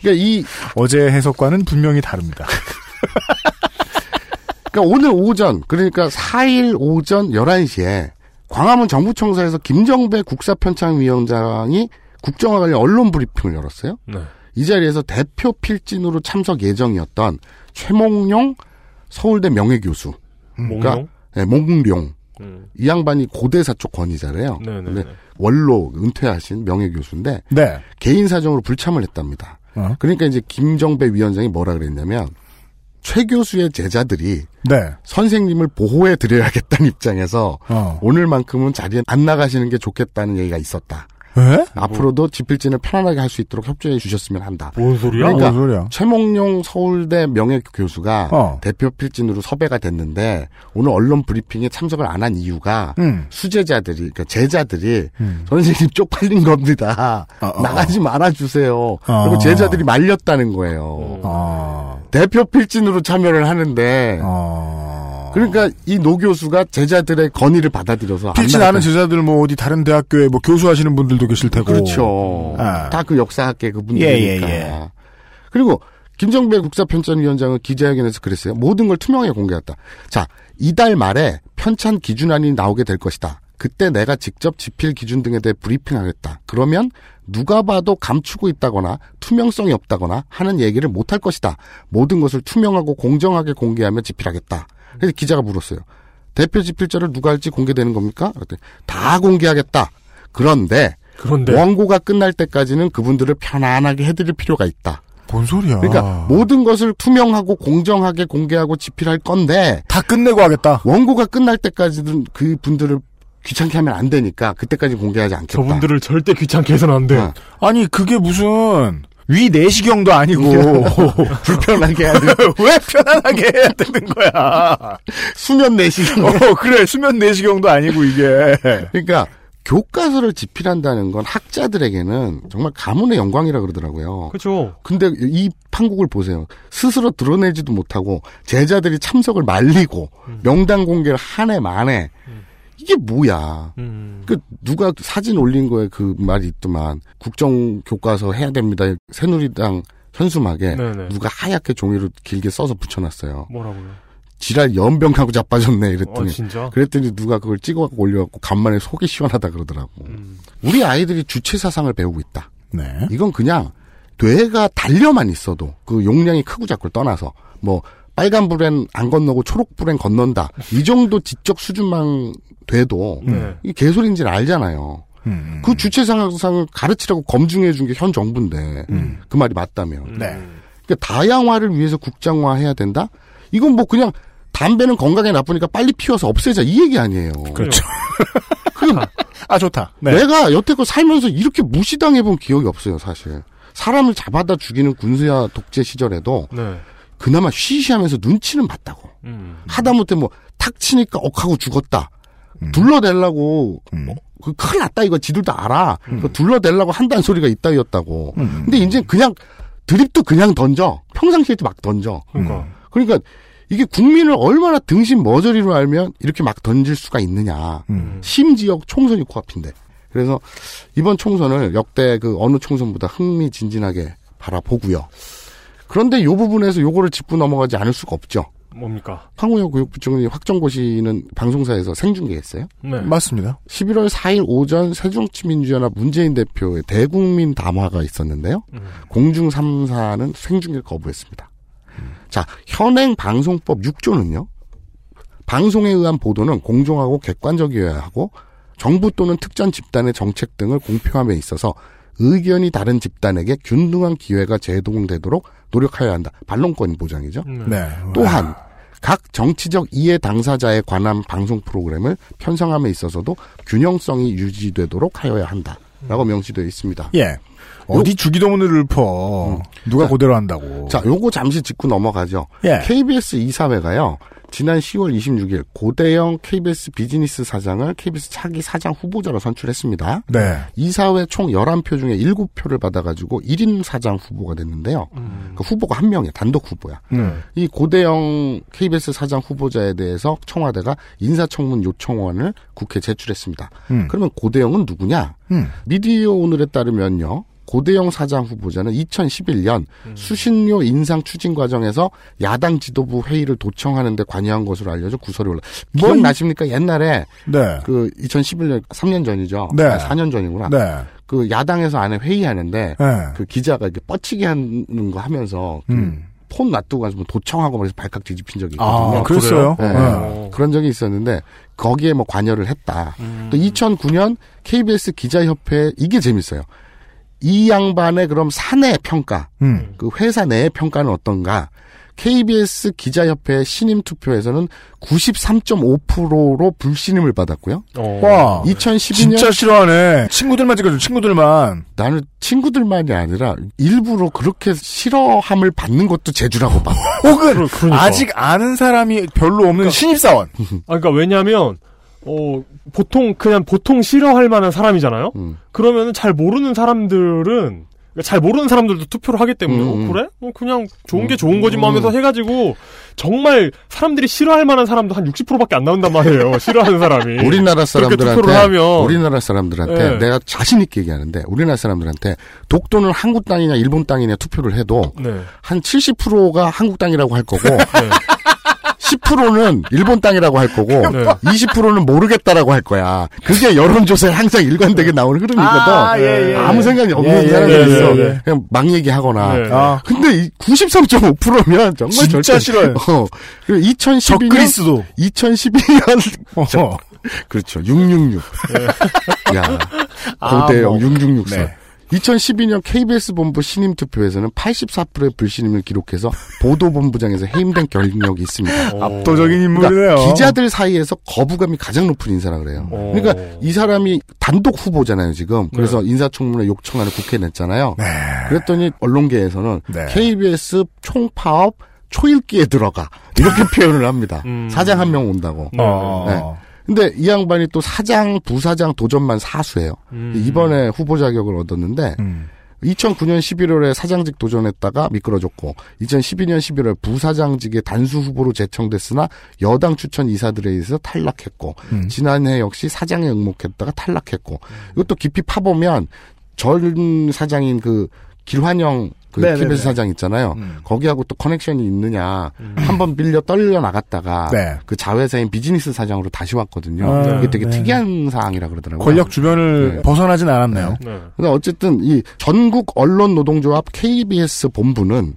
그러니까 이 어제 해석과는 분명히 다릅니다. 그러니까 오늘 오전 그러니까 4일 오전 11시에 광화문 정부청사에서 김정배 국사편찬위원장이 국정화 관련 언론 브리핑을 열었어요. 네. 이 자리에서 대표 필진으로 참석 예정이었던 최몽룡 서울대 명예교수, 몽룡? 네, 몽룡 음. 이 양반이 고대사 쪽 권위자래요. 네네네. 근데 원로 은퇴하신 명예교수인데 네. 개인 사정으로 불참을 했답니다. 어? 그러니까 이제 김정배 위원장이 뭐라 그랬냐면 최 교수의 제자들이 네. 선생님을 보호해 드려야겠다는 입장에서 어. 오늘만큼은 자리에 안 나가시는 게 좋겠다는 얘기가 있었다. 에? 앞으로도 집필진을 편안하게 할 수 있도록 협조해 주셨으면 한다. 뭔 소리야? 그러니까 뭔 소리야? 최몽룡 서울대 명예 교수가 어. 대표 필진으로 섭외가 됐는데 오늘 언론 브리핑에 참석을 안 한 이유가 음. 수제자들이 그러니까 제자들이 음. 선생님 쪽팔린 겁니다. 어, 어, 나가지 말아 주세요. 어. 그리고 제자들이 말렸다는 거예요. 어. 대표 필진으로 참여를 하는데 어. 그러니까 이 노 교수가 제자들의 건의를 받아들여서 나갔다. 아는 제자들 뭐 어디 다른 대학교에 뭐 교수하시는 분들도 계실 테고. 그렇죠. 아. 다그 역사학계 그분들이니까. 예, 예, 예. 그리고 김정배 국사편찬위원장은 기자회견에서 그랬어요. 모든 걸 투명하게 공개했다. 자, 이달 말에 편찬 기준안이 나오게 될 것이다. 그때 내가 직접 집필 기준 등에 대해 브리핑하겠다. 그러면 누가 봐도 감추고 있다거나 투명성이 없다거나 하는 얘기를 못할 것이다. 모든 것을 투명하고 공정하게 공개하며 집필하겠다. 그래서 기자가 물었어요. 대표 집필자를 누가 할지 공개되는 겁니까? 그랬더니 다 공개하겠다. 그런데 그런데 원고가 끝날 때까지는 그분들을 편안하게 해드릴 필요가 있다. 뭔 소리야? 그러니까 모든 것을 투명하고 공정하게 공개하고 집필할 건데 다 끝내고 하겠다. 원고가 끝날 때까지는 그 분들을 귀찮게 하면 안 되니까 그때까지 공개하지 않겠다. 저분들을 절대 귀찮게 해서는 안 돼. 어. 아니 그게 무슨 위 내시경도 아니고 불편하게 하는 왜 편안하게 해야 되는 거야? 수면 내시경. 어 그래 수면 내시경도 아니고 이게. 그러니까 교과서를 집필한다는 건 학자들에게는 정말 가문의 영광이라 그러더라고요. 그렇죠. 근데 이 판국을 보세요. 스스로 드러내지도 못하고 제자들이 참석을 말리고 명단 공개를 한 해 만에 이게 뭐야? 음. 그 누가 사진 올린 거에 그 말이 있더만 국정 교과서 해야 됩니다. 새누리당 현수막에 네네. 누가 하얗게 종이로 길게 써서 붙여놨어요. 뭐라고요? 지랄 연병하고 자빠졌네 어, 이랬더니 진짜? 그랬더니 누가 그걸 찍어갖고 올려갖고 간만에 속이 시원하다 그러더라고. 음. 우리 아이들이 주체 사상을 배우고 있다. 네. 이건 그냥 뇌가 달려만 있어도 그 용량이 크고 작고를 떠나서 뭐 빨간 불엔 안 건너고 초록 불엔 건넌다 이 정도 지적 수준만 돼도 네. 이게 개소리인지는 알잖아요. 음. 그 주체 상상을 가르치라고 검증해 준 게 현 정부인데 음. 그 말이 맞다면 네. 그러니까 다양화를 위해서 국장화해야 된다. 이건 뭐 그냥 담배는 건강에 나쁘니까 빨리 피워서 없애자 이 얘기 아니에요. 그렇죠. 아 좋다. 네. 내가 여태껏 살면서 이렇게 무시당해본 기억이 없어요, 사실. 사람을 잡아다 죽이는 군수야 독재 시절에도 네. 그나마 쉬쉬하면서 눈치는 봤다고. 음. 하다못해 뭐 탁 치니까 억하고 죽었다. 음. 둘러대려고 음. 뭐, 그 큰일 났다 이거 지들도 알아. 그 둘러대려고 한다는 소리가 있다였다고. 음. 근데 이제 그냥 드립도 그냥 던져. 평상시에도 막 던져. 그러니까. 그러니까 이게 국민을 얼마나 등신 머저리로 알면 이렇게 막 던질 수가 있느냐. 음. 심지어 총선이 코앞인데. 그래서 이번 총선을 역대 그 어느 총선보다 흥미진진하게 바라보고요. 그런데 이 부분에서 요거를 짚고 넘어가지 않을 수가 없죠. 뭡니까? 황우영 교육부총리 확정고시는 방송사에서 생중계했어요. 네. 맞습니다. 11월 4일 오전 새정치민주연합 문재인 대표의 대국민 담화가 있었는데요. 음. 공중 3사는 생중계를 거부했습니다. 자, 현행 방송법 6조는요. 방송에 의한 보도는 공정하고 객관적이어야 하고 정부 또는 특정 집단의 정책 등을 공표함에 있어서 의견이 다른 집단에게 균등한 기회가 제공되도록 노력하여야 한다. 반론권 보장이죠. 음. 네. 또한 각 정치적 이해 당사자에 관한 방송 프로그램을 편성함에 있어서도 균형성이 유지되도록 하여야 한다 라고 명시되어 있습니다. 예. 어디 주기도문을 읊어. 음. 누가 자, 그대로 한다고. 자, 요거 잠시 짚고 넘어가죠. 예. KBS 이사회가요. 지난 10월 26일 고대영 KBS 비즈니스 사장을 KBS 차기 사장 후보자로 선출했습니다. 네. 이사회 총 11표 중에 7표를 받아가지고 1인 사장 후보가 됐는데요. 음. 그 후보가 한 명이에요. 단독 후보야. 음. 이 고대영 KBS 사장 후보자에 대해서 청와대가 인사청문 요청원을 국회에 제출했습니다. 음. 그러면 고대영은 누구냐? 음. 미디어 오늘에 따르면요. 고대영 사장 후보자는 2011년 수신료 인상 추진 과정에서 야당 지도부 회의를 도청하는데 관여한 것으로 알려져 구설이 올라. 뭐 기억나십니까? 옛날에 네. 그 2011년 3년 전이죠. 네. 아, 4년 전이구나. 네. 그 야당에서 안에 회의하는데 네. 그 기자가 이렇게 뻗치게 하는 거 하면서 그 음. 폰 놔두고 가서 뭐 도청하고 그래서 발칵 뒤집힌 적이 있거든요. 아, 그랬어요? 네. 네. 그런 적이 있었는데 거기에 뭐 관여를 했다. 음. 또 2009년 KBS 기자협회 이게 재밌어요. 이 양반의 그럼 사내 평가, 음. 그 회사 내의 평가는 어떤가? KBS 기자협회 신임 투표에서는 93.5%로 불신임을 받았고요. 어. 와. 2012년 진짜 싫어하네. 친구들만 찍어줘, 친구들만. 나는 친구들만이 아니라 일부러 그렇게 싫어함을 받는 것도 재주라고 봐. 혹은 그러- 그러니까. 아직 아는 사람이 별로 없는 신입사원. 아, 그러니까 왜냐하면 어 보통 그냥 보통 싫어할 만한 사람이잖아요. 음. 그러면은 잘 모르는 사람들은 그러니까 잘 모르는 사람들도 투표를 하기 때문에 음, 어, 음. 그래? 어, 그냥 좋은 게 음, 좋은 거지 뭐 하면서 음. 해가지고 정말 사람들이 싫어할 만한 사람도 한 60%밖에 안 나온단 말이에요. 싫어하는 사람이. 우리나라 사람들한테 하면 우리나라 사람들한테 네. 내가 자신 있게 얘기하는데 우리나라 사람들한테 독도는 한국 땅이냐 일본 땅이냐 투표를 해도 네. 한 70%가 한국 땅이라고 할 거고 10%는 일본 땅이라고 할 거고 네. 20%는 모르겠다라고 할 거야. 그게 여론조사에 항상 일관되게 나오는 흐름이거든. 아, 예, 예. 아무 생각이 없는 예, 예, 사람이 예, 있어. 예, 예. 그냥 막 얘기하거나. 네. 아, 근데 이 93.5%면 정말 진짜 절대 싫어요. 어. 그리고 2012년 적그리스도. 2012년 어. 그렇죠. 666. 야. 아, 고대형 뭐. 666선. 네. 2012년 KBS 본부 신임 투표에서는 84%의 불신임을 기록해서 보도본부장에서 해임된 경력이 있습니다. 어. 압도적인 인물이네요. 그러니까 기자들 사이에서 거부감이 가장 높은 인사라 그래요. 어. 그러니까 이 사람이 단독 후보잖아요, 지금. 그래서 인사청문회 요청안을 국회에 냈잖아요. 네. 그랬더니 언론계에서는 네. KBS 총파업 초읽기에 들어가. 이렇게 표현을 합니다. 음. 사장 한 명 온다고. 네. 어. 근데 이 양반이 또 사장, 부사장 도전만 사수해요. 음. 이번에 후보 자격을 얻었는데 음. 2009년 11월에 사장직 도전했다가 미끄러졌고 2012년 11월 부사장직의 단수 후보로 제청됐으나 여당 추천 이사들에 의해서 탈락했고 음. 지난해 역시 사장에 응모했다가 탈락했고 이것도 깊이 파보면 전 사장인 그 길환영 그 네네네. KBS 사장 있잖아요. 음. 거기하고 또 커넥션이 있느냐. 한번 빌려 떨려 나갔다가 네. 그 자회사인 비즈니스 사장으로 다시 왔거든요. 아, 이게 되게 네. 특이한 사항이라 그러더라고요. 권력 주변을 네. 벗어나진 않았네요. 네. 근데 어쨌든 이 전국 언론 노동조합 KBS 본부는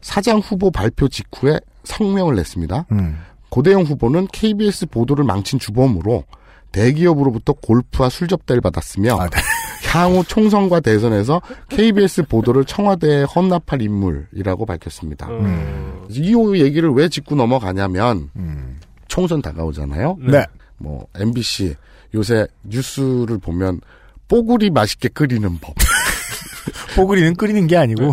사장 후보 발표 직후에 성명을 냈습니다. 음. 고대영 후보는 KBS 보도를 망친 주범으로 대기업으로부터 골프와 술 접대를 받았으며 아, 네. 향후 총선과 대선에서 KBS 보도를 청와대에 헌납할 인물이라고 밝혔습니다. 음. 이 얘기를 왜 짚고 넘어가냐면 음. 총선 다가오잖아요. 네. 뭐 MBC 요새 뉴스를 보면 뽀글이 맛있게 끓이는 법. 뽀글이는 끓이는 게 아니고.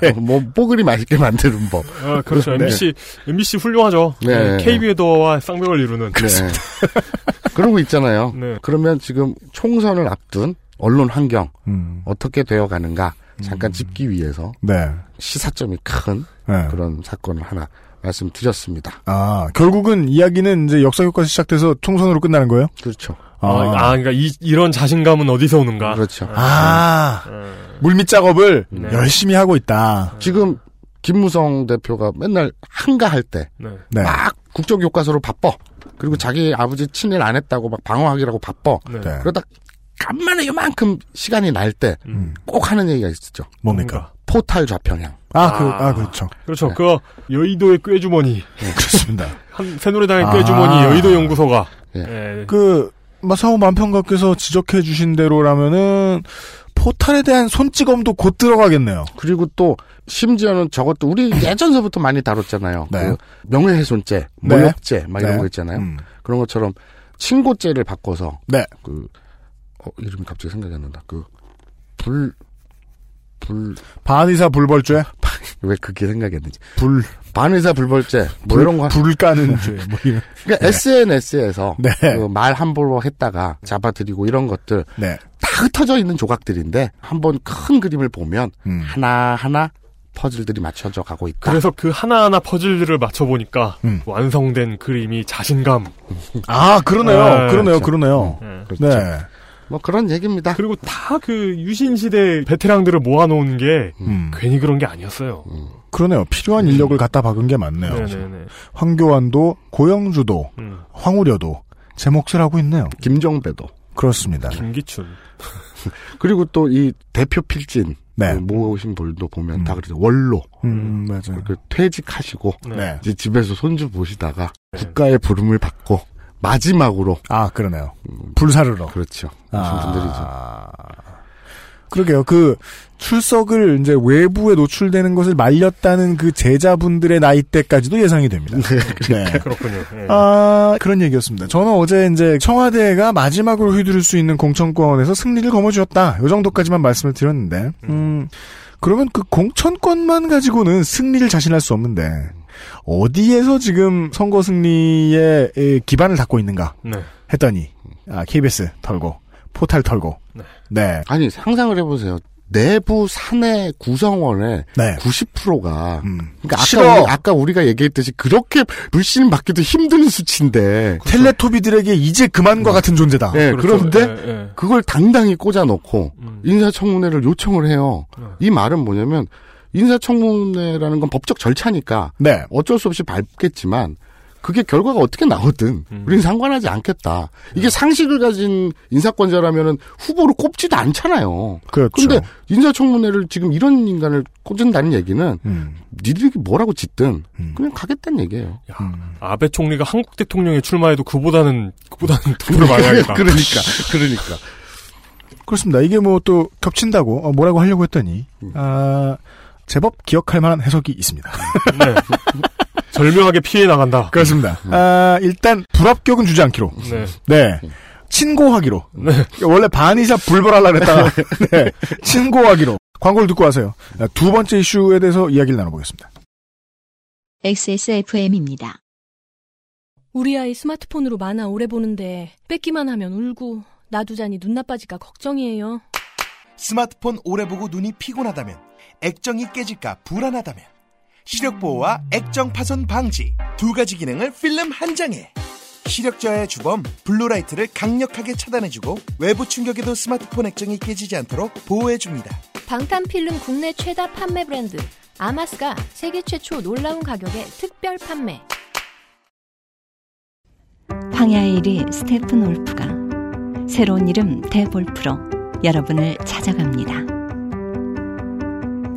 네. 뭐 뽀글이 맛있게 만드는 법. 아, 그렇죠. 네. MBC, MBC 훌륭하죠. 네. 네. KB에도와 쌍벽을 이루는. 네. 그러고 있잖아요. 네. 그러면 지금 총선을 앞둔 언론 환경 음. 어떻게 되어가는가 잠깐 짚기 위해서 네. 시사점이 큰 네. 그런 사건을 하나 말씀드렸습니다. 아, 결국은 이야기는 이제 역사 교과서 시작돼서 총선으로 끝나는 거예요? 그렇죠. 아, 아, 그러니까 이, 이런 자신감은 어디서 오는가? 그렇죠. 아, 음. 물밑 작업을 네. 열심히 하고 있다. 지금 김무성 대표가 맨날 한가할 때 네. 네. 막 국정교과서로 바빠. 그리고 자기 아버지 친일 안 했다고 막 방어하기라고 바빠. 네. 네. 그러다 간만에 요만큼 시간이 날 때꼭 음. 하는 얘기가 있었죠. 뭡니까? 포탈 좌평양. 아, 그, 아. 아, 그렇죠. 그렇죠. 그 여의도의 꾀주머니. 그렇습니다. 한 새누리당의 아. 꾀주머니 여의도 연구소가. 예. 예. 그, 마사오 만평가께서 지적해 주신 대로라면은, 포탈에 대한 손찌검도 곧 들어가겠네요. 그리고 또 심지어는 저것도 우리 예전서부터 많이 다뤘잖아요. 네. 그 명예훼손죄, 네. 모욕죄 막 이런 네. 거 있잖아요. 음. 그런 것처럼 친고죄를 바꿔서 네. 그 어, 이름이 갑자기 생각이 안 난다. 그 불 불, 반의사 불벌죄? 왜 그게 생각이 안 나지? 불, 반의사 불벌죄, 뭐 불, 이런 거. 불 까는 죄. 뭐 이런. 그러니까 SNS에서 네. 그 말 함부로 했다가 잡아들이고 이런 것들 네. 다 흩어져 있는 조각들인데 한번 큰 그림을 보면 음. 하나하나 퍼즐들이 맞춰져 가고 있다. 그래서 그 하나하나 퍼즐들을 맞춰보니까 음. 완성된 그림이 자신감. 아, 그러네요. 네, 그러네요. 그렇죠. 그러네요. 예. 그렇죠. 네. 뭐 그런 얘기입니다. 그리고 다 그 유신 시대 베테랑들을 모아놓은 게 음. 괜히 그런 게 아니었어요. 그러네요. 필요한 인력을 갖다 박은 게 맞네요. 네네네. 황교안도, 고영주도, 음. 황우려도 제 몫을 하고 있네요. 김정배도 그렇습니다. 김기춘. 그리고 또 이 대표 필진 네. 그 모으신 분도 보면 음. 다 그러죠. 원로 음, 맞아요. 그 퇴직하시고 네. 이제 집에서 손주 보시다가 네. 국가의 부름을 받고 마지막으로 아, 그러네요. 불사르러. 그렇죠. 오신 분들이죠. 아, 그러게요. 그 출석을 이제 외부에 노출되는 것을 말렸다는 그 제자분들의 나이대까지도 예상이 됩니다. 네. 그렇군요. 예. 아, 그런 얘기였습니다. 저는 어제 이제 청와대가 마지막으로 휘두를 수 있는 공천권에서 승리를 거머쥐었다. 요 정도까지만 말씀을 드렸는데, 음, 그러면 그 공천권만 가지고는 승리를 자신할 수 없는데, 어디에서 지금 선거 승리에 에, 기반을 닦고 있는가 네. 했더니, 아, KBS 털고, 포탈 털고, 네. 아니 상상을 해보세요. 내부 사내 구성원의 네. 90%가 그러니까 싫어. 아까, 우리, 아까 우리가 얘기했듯이 그렇게 불신 받기도 힘든 수치인데 텔레토비들에게 이제 그만과 같은 존재다. 네, 그렇죠. 그런데 예, 예. 그걸 당당히 꽂아놓고 음. 인사청문회를 요청을 해요. 이 말은 뭐냐면 인사청문회라는 건 법적 절차니까 네. 어쩔 수 없이 밟겠지만 그게 결과가 어떻게 나오든 음. 우리는 상관하지 않겠다. 이게 상식을 가진 인사권자라면은 후보로 꼽지도 않잖아요. 그렇죠. 근데 인사청문회를 지금 이런 인간을 꽂은다는 얘기는 음. 니들이 뭐라고 짓든 그냥 가겠다는 얘기예요. 아베 총리가 한국 대통령에 출마해도 그보다는 그보다는 득표를 많이 하겠다. 그러니까 그러니까 그렇습니다. 이게 뭐 또 겹친다고 어, 뭐라고 하려고 했더니 아, 제법 기억할 만한 해석이 있습니다. 네. 절묘하게 피해 나간다. 그렇습니다. 아, 일단 불합격은 주지 않기로. 네. 네. 친고하기로. 네. 원래 반이사 불벌하려고 했다가 네. 친고하기로. 광고를 듣고 와서요. 아, 두 번째 이슈에 대해서 이야기를 나눠보겠습니다. XSFM입니다. 우리 아이 스마트폰으로 만화 오래 보는데 뺏기만 하면 울고 놔두자니 눈 나빠질까 걱정이에요. 스마트폰 오래 보고 눈이 피곤하다면 액정이 깨질까 불안하다면 시력 보호와 액정 파손 방지 두 가지 기능을 필름 한 장에 시력 저하의 주범 blue light를 강력하게 차단해주고 외부 충격에도 스마트폰 액정이 깨지지 않도록 보호해줍니다. 방탄 필름 국내 최다 판매 브랜드 아마스가 세계 최초 놀라운 가격에 특별 판매. 황야의 이리 스테픈울프가 새로운 이름 데볼프로 여러분을 찾아갑니다.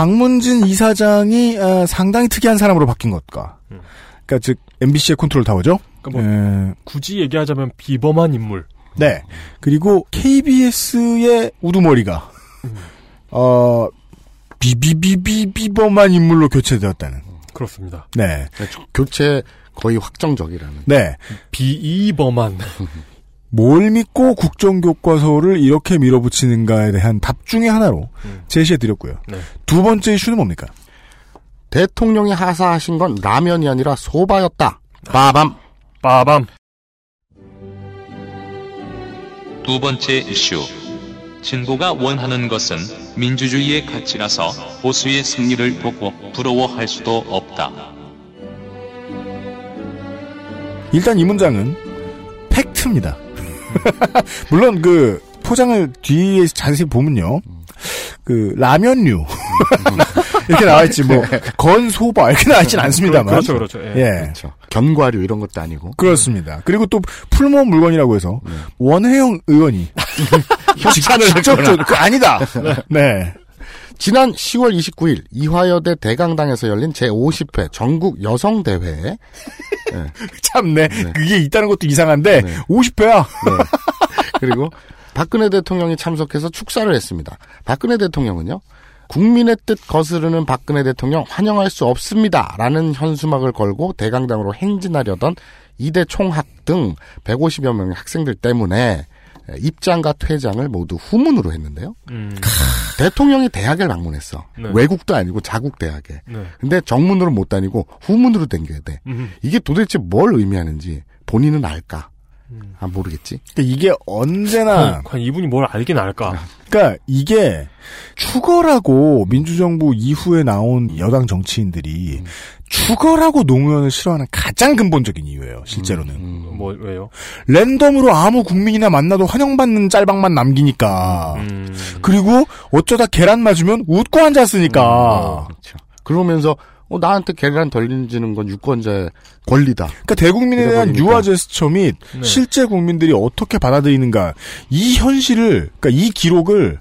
방문진 이사장이 아, 상당히 특이한 사람으로 바뀐 것과, 그러니까 즉 MBC의 컨트롤 타워죠. 그러니까 뭐 에, 굳이 얘기하자면 비범한 인물. 네. 그리고 KBS의 우두머리가 어 비비비비 비범한 인물로 교체되었다는. 그렇습니다. 네. 교체 거의 확정적이라는. 네. 비이범한. 뭘 믿고 국정교과서를 이렇게 밀어붙이는가에 대한 답 중의 하나로 제시해드렸고요. 네. 두 번째 이슈는 뭡니까? 대통령이 하사하신 건 라면이 아니라 소바였다. 빠밤. 빠밤. 두 번째 이슈. 진보가 원하는 것은 민주주의의 가치라서 보수의 승리를 보고 부러워할 수도 없다. 일단 이 문장은 팩트입니다. 물론 그 포장을 뒤에 자세히 보면요. 그 라면류 이렇게 나와 있지 뭐 건소바 이렇게 나와 있진 않습니다만 그렇죠, 그렇죠. 예. 예. 그렇죠. 견과류 이런 것도 아니고. 그렇습니다. 그리고 또 풀모 물건이라고 해서 원혜영 의원이 협찬을 직접 했거나. 저- 그 아니다. 네. 지난 10월 29일 이화여대 대강당에서 열린 제50회 전국 여성대회에 참네. 그게 있다는 것도 이상한데 50회야. 그리고 박근혜 대통령이 참석해서 축사를 했습니다. 박근혜 대통령은요. 국민의 뜻 거스르는 박근혜 대통령 환영할 수 없습니다. 라는 현수막을 걸고 대강당으로 행진하려던 이대 총학 등 150여 명의 학생들 때문에 입장과 퇴장을 모두 후문으로 했는데요. 음. 대통령이 대학을 방문했어. 네. 외국도 아니고 자국 대학에. 네. 근데 정문으로 못 다니고 후문으로 댕겨야 돼. 음. 이게 도대체 뭘 의미하는지 본인은 알까? 아 모르겠지. 그러니까 이게 언제나 과연, 과연 이분이 뭘 알긴 알까? 그러니까 이게 추거라고 민주정부 이후에 나온 여당 정치인들이 추거라고 노무현을 싫어하는 가장 근본적인 이유예요. 실제로는 뭐 왜요? 랜덤으로 아무 국민이나 만나도 환영받는 짤방만 남기니까 음. 그리고 어쩌다 계란 맞으면 웃고 앉았으니까 그렇죠. 그러면서 어, 나한테 계란 덜리는 건 유권자의 권리다. 그러니까 대국민에 대한. 유화 제스처 및 네. 실제 국민들이 어떻게 받아들이는가 이 현실을 그러니까 이 기록을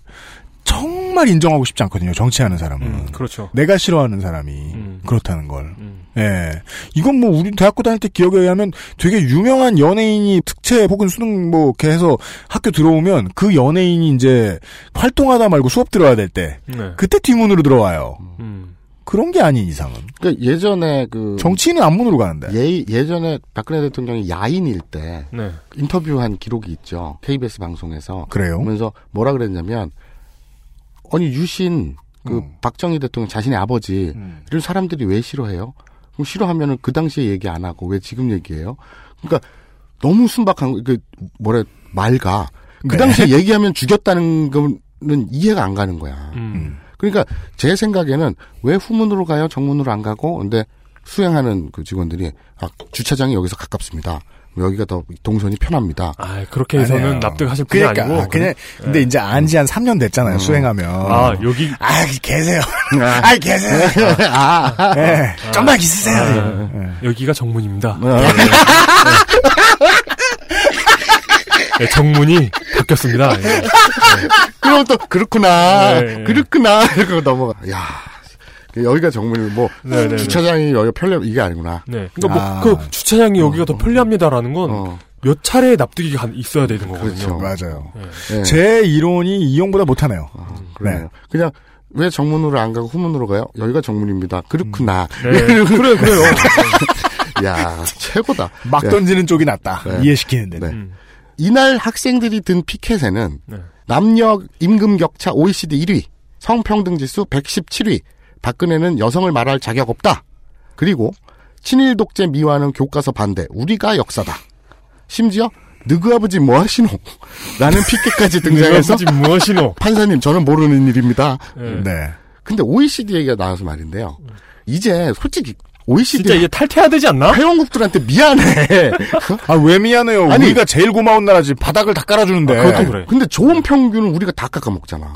정말 인정하고 싶지 않거든요. 정치하는 사람은. 그렇죠. 내가 싫어하는 사람이 그렇다는 걸. 예. 이건 뭐 우리 대학교 다닐 때 기억에 의하면 되게 유명한 연예인이 특채 혹은 수능 뭐 이렇게 해서 학교 들어오면 그 연예인이 이제 활동하다 말고 수업 들어야 될때 네. 그때 뒷문으로 들어와요. 음. 그런 게 아닌 이상은. 그러니까 예전에 그 정치인은 앞문으로 가는데. 예, 예전에 박근혜 대통령이 야인일 때 네. 인터뷰한 기록이 있죠. KBS 방송에서. 그래요? 그러면서 뭐라 그랬냐면 아니 유신 그 음. 박정희 대통령 자신의 아버지 이런 사람들이 왜 싫어해요? 그럼 싫어하면은 그 당시에 얘기 안 하고 왜 지금 얘기해요? 그러니까 너무 순박한 거, 그 뭐래 말가 그 네. 당시에 얘기하면 죽였다는 거는 이해가 안 가는 거야. 음. 그러니까 제 생각에는 왜 후문으로 가요? 정문으로 안 가고? 근데 수행하는 그 직원들이 아 주차장이 여기서 가깝습니다. 여기가 더 동선이 편합니다. 아, 그렇게 해서는 아니에요. 납득하실 분이 그러니까, 아니고. 아, 그냥, 그래. 근데 이제 안 지 한 3년 됐잖아요, 수행하면. 아, 여기. 아, 계세요. 아, 계세요. 아, 예, 좀만 있으세요. 아, 여기가 정문입니다. 어. 네. 네, 정문이 바뀌었습니다. 예. 그럼 또 그렇구나. 네. 그렇구나. 이러고 넘어가. 야. 여기가 정문이 뭐 네, 네, 주차장이 여기가 편리 이게 아니구나. 네. 그러니까 아. 뭐, 그 주차장이 여기가 더 편리합니다라는 건 어. 몇 차례 납득이 가- 있어야 되는 거거든요. 그렇죠. 맞아요. 네. 제 이론이 이용보다 못하네요. 그래요. 네. 그냥 왜 정문으로 안 가고 후문으로 가요? 여기가 정문입니다. 그렇구나. 네. 그래요, 그래요. 야, 최고다. 막 네. 던지는 쪽이 낫다. 네. 이해시키는 데는. 음. 이날 학생들이 든 피켓에는 네. 남녀 임금 격차 OECD 1위, 성평등 지수 117위, 박근혜는 여성을 말할 자격 없다. 그리고 친일 독재 미화는 교과서 반대, 우리가 역사다. 심지어 느그 아버지 뭐 하시노? 라는 피켓까지 등장해서 아버지 무엇이노? 판사님 저는 모르는 일입니다. 네. 네. 근데 OECD 얘기가 나와서 말인데요. 이제 솔직히 OECD 진짜 이제 탈퇴해야 되지 않나? 회원국들한테 미안해. 아, 왜 미안해요? 아니- 우리가 제일 고마운 나라지. 바닥을 다 깔아주는데. 아, 그것도 그래. 근데 좋은 평균은 우리가 다 깎아먹잖아.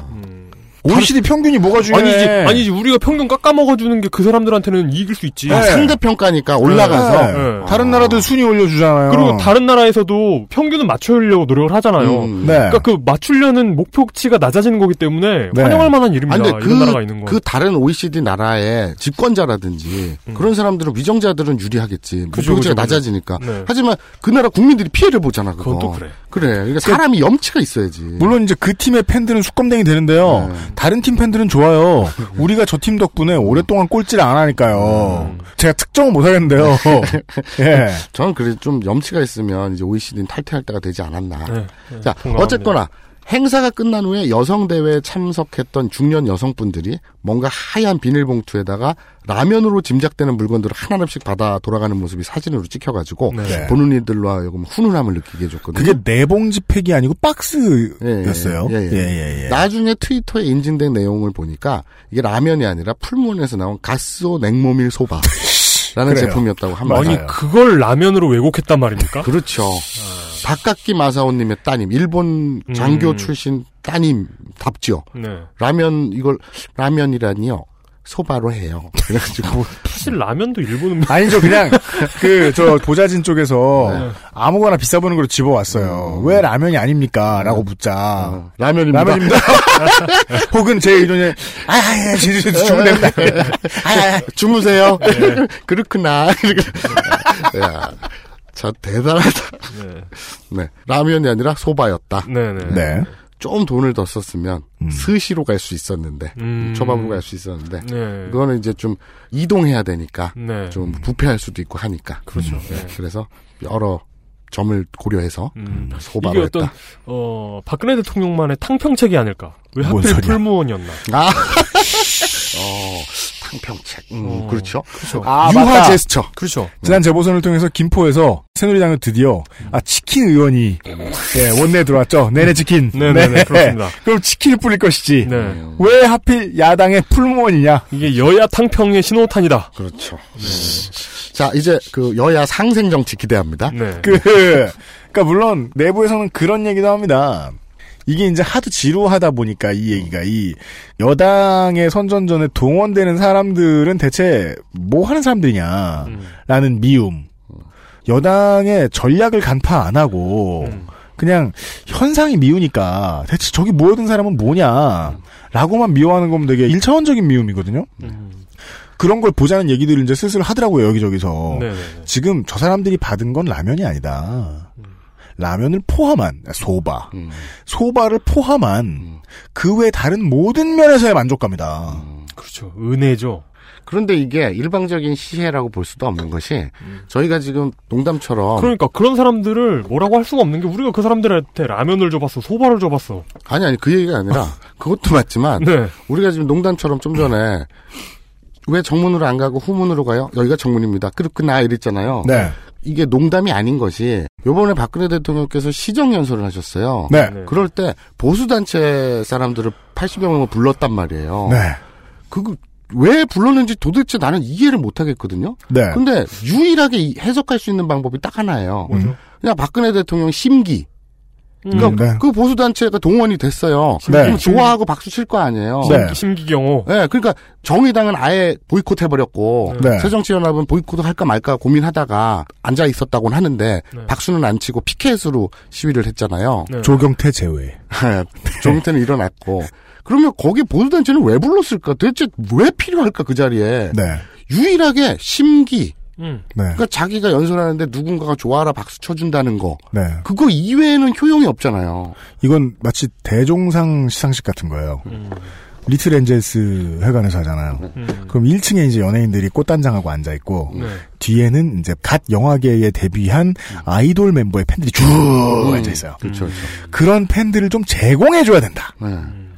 OECD 평균이 뭐가 중요해? 아니지, 아니지, 우리가 평균 깎아먹어주는 게 그 사람들한테는 이익일 수 있지. 네. 아, 상대평가니까 올라가서 네. 네. 다른 나라들 순위 올려주잖아요. 그리고 다른 나라에서도 평균은 맞추려고 노력을 하잖아요. 음. 네. 그러니까 그 맞추려는 목표치가 낮아지는 거기 때문에 네. 환영할 만한 일입니다. 아니, 근데 이런 그, 나라가 있는 건. 그 다른 OECD 나라의 집권자라든지 그런 사람들은 위정자들은 유리하겠지. 음. 그죠, 목표치가 그죠, 그죠. 낮아지니까. 네. 하지만 그 나라 국민들이 피해를 보잖아, 그거. 그건 또 그래. 그래. 그러니까 사람이 염치가 있어야지. 물론 이제 그 팀의 팬들은 수검댕이 되는데요. 네. 다른 팀 팬들은 좋아요. 우리가 저 팀 덕분에 오랫동안 꼴찌를 안 하니까요. 제가 특정은 못 하겠는데요. 예. 저는 그래 좀 염치가 있으면 이제 OECD는 탈퇴할 때가 되지 않았나. 네, 네, 자, 공감합니다. 어쨌거나 행사가 끝난 후에 여성 대회에 참석했던 중년 여성분들이 뭔가 하얀 비닐봉투에다가 라면으로 짐작되는 물건들을 하나씩 받아 돌아가는 모습이 사진으로 찍혀가지고 네. 보는 이들로 하여금 훈훈함을 느끼게 해줬거든요. 그게 네 봉지 팩이 아니고 박스였어요. 예, 예, 예. 예, 예. 나중에 트위터에 인증된 내용을 보니까 이게 라면이 아니라 풀무원에서 나온 가스오 냉모밀 소바 라는 그래요. 제품이었다고 합니다. 아니, 그걸 라면으로 왜곡했단 말입니까? 그렇죠. 박각기 마사오님의 따님, 일본 장교 음. 출신 따님 답죠. 네. 라면 이걸 라면이라니요. 소바로 해요. 그래가지고 사실 라면도 일본은 아니죠, 그냥, 그, 저, 보자진 쪽에서 네. 아무거나 비싸 보는 걸로 집어왔어요. 왜 라면이 아닙니까? 라고 묻자. 어, 라면입니다. 라면입니다. 혹은 제 의존에, 아, 아, 아, 주문됩니다. 아, 아, 아. 주무세요. 그렇구나. 야, 저 대단하다. 네. 네, 라면이 아니라 소바였다. 네네. 네. 좀 돈을 더 썼으면 음. 스시로 갈 수 있었는데 음. 초밥으로 갈 수 있었는데 네. 그거는 이제 좀 이동해야 되니까 네. 좀 부패할 수도 있고 하니까 그렇죠. 네, 네. 그래서 여러 점을 고려해서 음. 소바로 이게 어떤 했다. 어 박근혜 대통령만의 탕평책이 아닐까? 왜뭔 하필 소리야? 풀무원이었나? 아, 어, 탕평책. 음, 어, 그렇죠. 그렇죠. 아, 유화 맞다. 제스처. 그렇죠. 지난 재보선을 통해서 김포에서 새누리당은 드디어 아 치킨 의원이 예, 원내에 들어왔죠. 네네 치킨. 네네 네, 그렇습니다. 그럼 치킨을 뿌릴 것이지. 네. 왜 하필 야당의 풀무원이냐? 이게 여야 탕평의 신호탄이다. 그렇죠. 자, 이제 그 여야 상생 정치 기대합니다. 네. 그 그러니까 물론 내부에서는 그런 얘기도 합니다. 이게 이제 하도 지루하다 보니까 이 얘기가 이 여당의 선전전에 동원되는 사람들은 대체 뭐 하는 사람들이냐라는 미움. 여당의 전략을 간파 안 하고 그냥 현상이 미우니까 대체 저기 모여든 사람은 뭐냐라고만 미워하는 거면 되게 일차원적인 미움이거든요. 그런 걸 보자는 얘기들을 이제 슬슬 하더라고요 여기저기서. 네네네. 지금 저 사람들이 받은 건 라면이 아니다. 라면을 포함한 소바, 소바를 포함한 그외 다른 모든 면에서의 만족감이다. 그렇죠. 은혜죠. 그런데 이게 일방적인 시혜라고 볼 수도 없는 것이 저희가 지금 농담처럼 그러니까 그런 사람들을 뭐라고 할 수가 없는 게 우리가 그 사람들한테 라면을 줘봤어, 소바를 줘봤어. 아니 아니 그 얘기가 아니라 그것도 맞지만 네. 우리가 지금 농담처럼 좀 전에 왜 정문으로 안 가고 후문으로 가요? 여기가 정문입니다. 그렇구나 이랬잖아요. 네. 이게 농담이 아닌 것이 요번에 박근혜 대통령께서 시정 연설을 하셨어요. 네. 그럴 때 보수 단체 사람들을 80여 명을 불렀단 말이에요. 네. 그거 왜 불렀는지 도대체 나는 이해를 못 하겠거든요. 네. 근데 유일하게 이- 해석할 수 있는 방법이 딱 하나예요. 뭐죠? 그냥 박근혜 대통령 심기. 그러니까 음, 네. 그 보수 단체가 동원이 됐어요. 네. 그럼 좋아하고 박수 칠 거 아니에요. 네. 심기경호. 네, 그러니까 정의당은 아예 보이콧 해버렸고 네. 새정치연합은 보이콧을 할까 말까 고민하다가 앉아 있었다고는 하는데 네. 박수는 안 치고 피켓으로 시위를 했잖아요. 네. 조경태 제외. 정의태는 일어났고 그러면 거기 보수 단체는 왜 불렀을까? 도대체 왜 필요할까 그 자리에? 네. 유일하게 심기. 음. 네. 그러니까 자기가 연설하는데 누군가가 좋아라 박수 쳐준다는 거. 네. 그거 이외에는 효용이 없잖아요. 이건 마치 대종상 시상식 같은 거예요. 리틀 엔젤스 회관에서 하잖아요. 그럼 1층에 이제 연예인들이 꽃단장하고 앉아 있고 네. 뒤에는 이제 갓 영화계에 데뷔한 아이돌 멤버의 팬들이 쭉 앉아 있어요. 그렇죠. 그렇죠. 그런 팬들을 좀 제공해 줘야 된다. 네.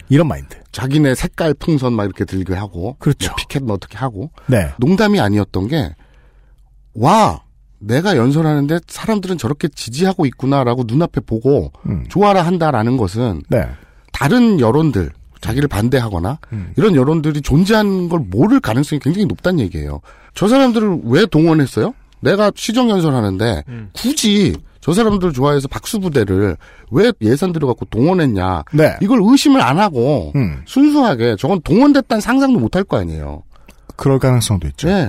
이런 마인드. 자기네 색깔 풍선 막 이렇게 들게 하고. 그렇죠. 뭐 피켓 뭐 어떻게 하고. 네. 농담이 아니었던 게, 와, 내가 연설하는데 사람들은 저렇게 지지하고 있구나라고 눈앞에 보고 음. 좋아라 한다라는 것은 네. 다른 여론들, 자기를 반대하거나 음. 이런 여론들이 존재하는 걸 모를 가능성이 굉장히 높다는 얘기예요. 저 사람들을 왜 동원했어요? 내가 시정 연설하는데 음. 굳이 저 사람들 좋아해서 박수 부대를 왜 예산 들어갖고 동원했냐? 네. 이걸 의심을 안 하고 음. 순수하게 저건 동원됐다는 상상도 못 할 거 아니에요. 그럴 가능성도 있죠. 네.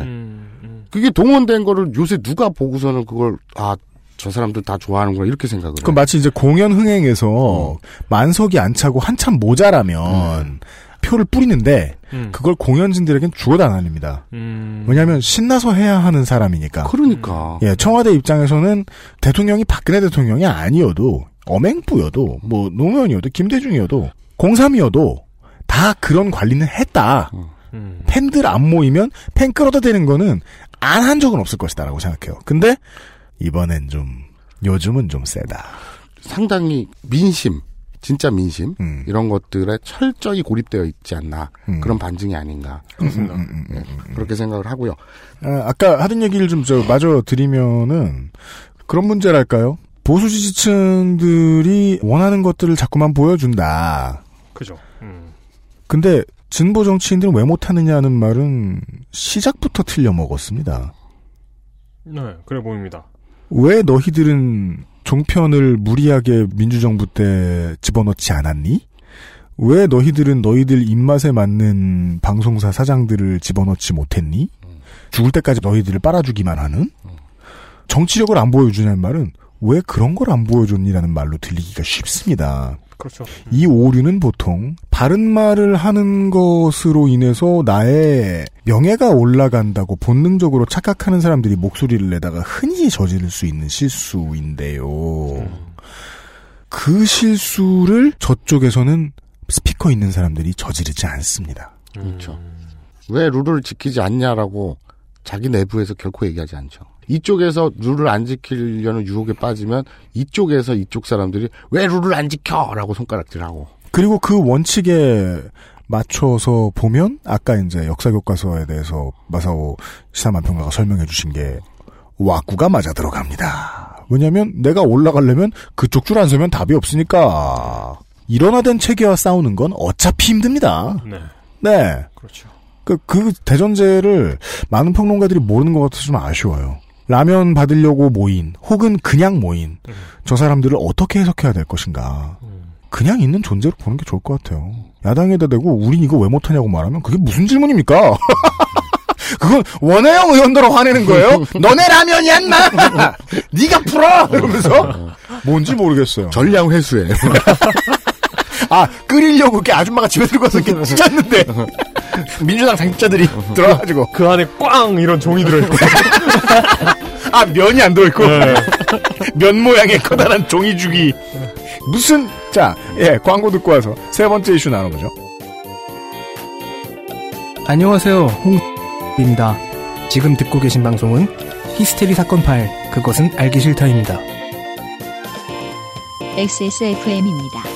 음, 그게 동원된 거를 요새 누가 보고서는 그걸 아 저 사람들 다 좋아하는구나 이렇게 생각을 해요. 그럼 마치 이제 공연 흥행에서 만석이 안 차고 한참 모자라면 표를 뿌리는데 음. 그걸 공연진들에겐 주어도 안 아닙니다. 음. 왜냐하면 신나서 해야 하는 사람이니까. 그러니까. 예, 청와대 입장에서는 대통령이 박근혜 대통령이 아니어도 엄행부여도 뭐 노무현이어도 김대중이어도 공삼이어도 다 그런 관리는 했다. 음. 팬들 안 모이면 팬 끌어다 대는 거는 안 한 적은 없을 것이다라고 생각해요. 근데 이번엔 좀 요즘은 좀 세다. 상당히 민심, 진짜 민심 음. 이런 것들에 철저히 고립되어 있지 않나 음. 그런 반증이 아닌가 그렇습니다. 음, 음, 음, 예, 그렇게 생각을 하고요. 아, 아까 하던 얘기를 좀 저 마저 드리면은 그런 문제랄까요? 보수 지지층들이 원하는 것들을 자꾸만 보여준다. 그죠. 음. 근데 진보 정치인들은 왜 못하느냐는 말은 시작부터 틀려 먹었습니다. 네, 그래 보입니다. 왜 너희들은 종편을 무리하게 민주정부 때 집어넣지 않았니? 왜 너희들은 너희들 입맛에 맞는 방송사 사장들을 집어넣지 못했니? 죽을 때까지 너희들을 빨아주기만 하는? 정치력을 안 보여주냐는 말은 왜 그런 걸 안 보여줬니라는 말로 들리기가 쉽습니다. 그렇죠. 이 오류는 보통 바른 말을 하는 것으로 인해서 나의 명예가 올라간다고 본능적으로 착각하는 사람들이 목소리를 내다가 흔히 저지를 수 있는 실수인데요. 그 실수를 저쪽에서는 스피커 있는 사람들이 저지르지 않습니다. 그렇죠. 왜 룰을 지키지 않냐라고 자기 내부에서 결코 얘기하지 않죠. 이쪽에서 룰을 안 지키려는 유혹에 빠지면 이쪽에서 이쪽 사람들이 왜 룰을 안 지켜 라고 손가락질하고 그리고 그 원칙에 맞춰서 보면 아까 이제 역사 교과서에 대해서 마사오 시사만평가가 설명해 주신 게 와꾸가 맞아 들어갑니다. 왜냐하면 내가 올라가려면 그쪽 줄 안 서면 답이 없으니까 일어나던 체계와 싸우는 건 어차피 힘듭니다. 네. 네. 그렇죠. 그, 그 대전제를 많은 평론가들이 모르는 것 같아서 좀 아쉬워요. 라면 받으려고 모인 혹은 그냥 모인 저 사람들을 어떻게 해석해야 될 것인가. 그냥 있는 존재로 보는 게 좋을 것 같아요. 야당에다 대고 우린 이거 왜 못하냐고 말하면 그게 무슨 질문입니까? 그건 원혜영 의원들로 화내는 거예요? 너네 라면이야 인마! 네가 풀어! 이러면서 뭔지 모르겠어요. 전량 회수해. 아 끓이려고 이렇게 아줌마가 집에 들어가서 이렇게 찢었는데 민주당 당직자들이 들어가가지고 그 안에 꽝 이런 종이 들어있고 아 면이 안 들어있고 면 모양의 커다란 종이 주기 무슨 자예 광고 듣고 와서 세 번째 이슈 나눠보죠. 안녕하세요. 홍입니다. 지금 듣고 계신 방송은 히스테리 사건 파일 그것은 알기 싫다입니다. XSFM입니다.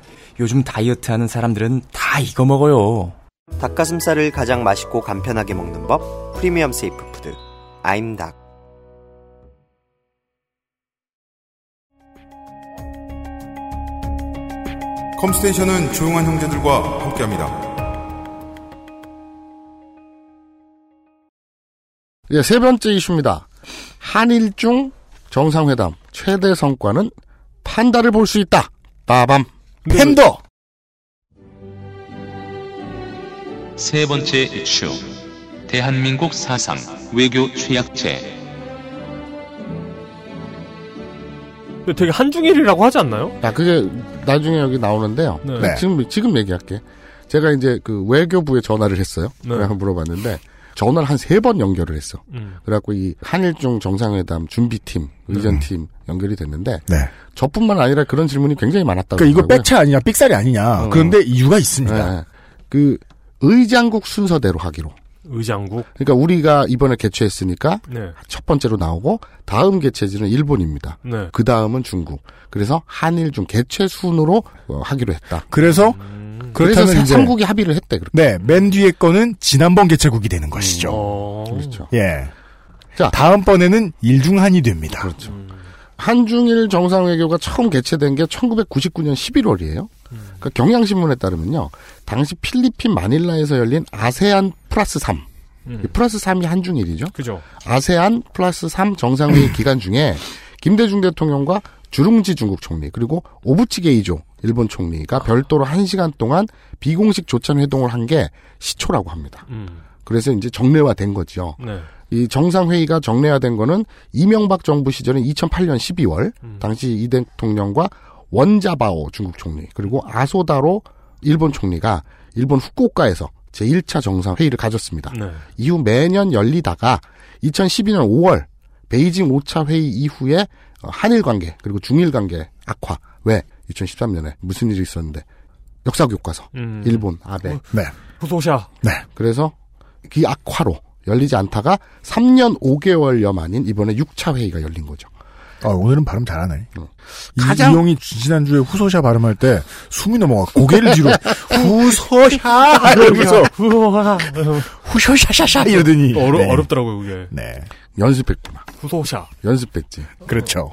요즘 다이어트 하는 사람들은 다 이거 먹어요. 닭가슴살을 가장 맛있고 간편하게 먹는 법 프리미엄 safe food 아임닭 컴스테이션은 조용한 형제들과 함께합니다. 예, 세 번째 이슈입니다. 한일 중 정상회담 최대 성과는 판다를 볼 수 있다. 빠밤. 팬더. 세 번째 이슈. 대한민국 사상 외교 최약체. 근데 되게 한중일이라고 하지 않나요? 아, 그게 나중에 여기 나오는데요. 네. 네, 지금, 지금 얘기할게. 제가 이제 그 외교부에 전화를 했어요. 네. 물어봤는데, 전화를 한 세 번 연결을 했어. 음. 그래갖고 이 한일중 정상회담 준비팀, 의전팀 연결이 됐는데, 네. 저뿐만 아니라 그런 질문이 굉장히 많았다고. 그러니까 이거. 백차 아니냐, 삑살이 아니냐. 어. 그런데 이유가 있습니다. 네. 그 의장국 순서대로 하기로. 의장국. 그러니까 우리가 이번에 개최했으니까 네. 첫 번째로 나오고 다음 개최지는 일본입니다. 네. 그 다음은 중국. 그래서 한일 중 개최 순으로 어, 하기로 했다. 그래서 그래서 그렇다면 이제 3국이 합의를 했대. 그렇게. 네, 맨 뒤에 거는 지난번 개최국이 되는 것이죠. 어. 그렇죠. 예. 자, 다음번에는 일중한이 됩니다. 그렇죠. 한중일 정상외교가 처음 개최된 게 1999년 11월이에요. 그러니까 경향신문에 따르면요. 당시 필리핀 마닐라에서 열린 아세안 플러스 3. 음. 이 플러스 3이 한중일이죠. 그죠. 아세안 플러스 3 정상회의 기간 중에 김대중 대통령과 주룽지 중국 총리 그리고 오부치 게이조 일본 총리가 별도로 1시간 동안 비공식 조찬 회동을 한 게 시초라고 합니다. 음. 그래서 이제 정례화된 거죠. 네. 이 정상회의가 정례화된 거는 이명박 정부 시절인 2008년 12월 당시 이 대통령과 원자바오 중국 총리 그리고 아소다로 일본 총리가 일본 후쿠오카에서 제1차 정상회의를 가졌습니다. 네. 이후 매년 열리다가 2012년 5월 베이징 5차 회의 이후에 어, 한일 관계 그리고 중일 관계 악화 왜 2013년에 무슨 일이 있었는데 역사 교과서 음. 일본 아베 네. 후소샤. 네. 그래서 그 악화로 열리지 않다가 3년 5개월여 만인 이번에 6차 회의가 열린 거죠. 아, 오늘은 발음 잘하네. 이, 가장- 이용이 지난주에 후소샤 발음할 때 숨이 넘어가 고개를 뒤로 후소샤 이러면서 후소샤. 후쇼샤샤샤 이러더니 어려, 네. 어렵더라고요, 그게. 네. 연습했구나. 후소샤. 연습했지. 그렇죠.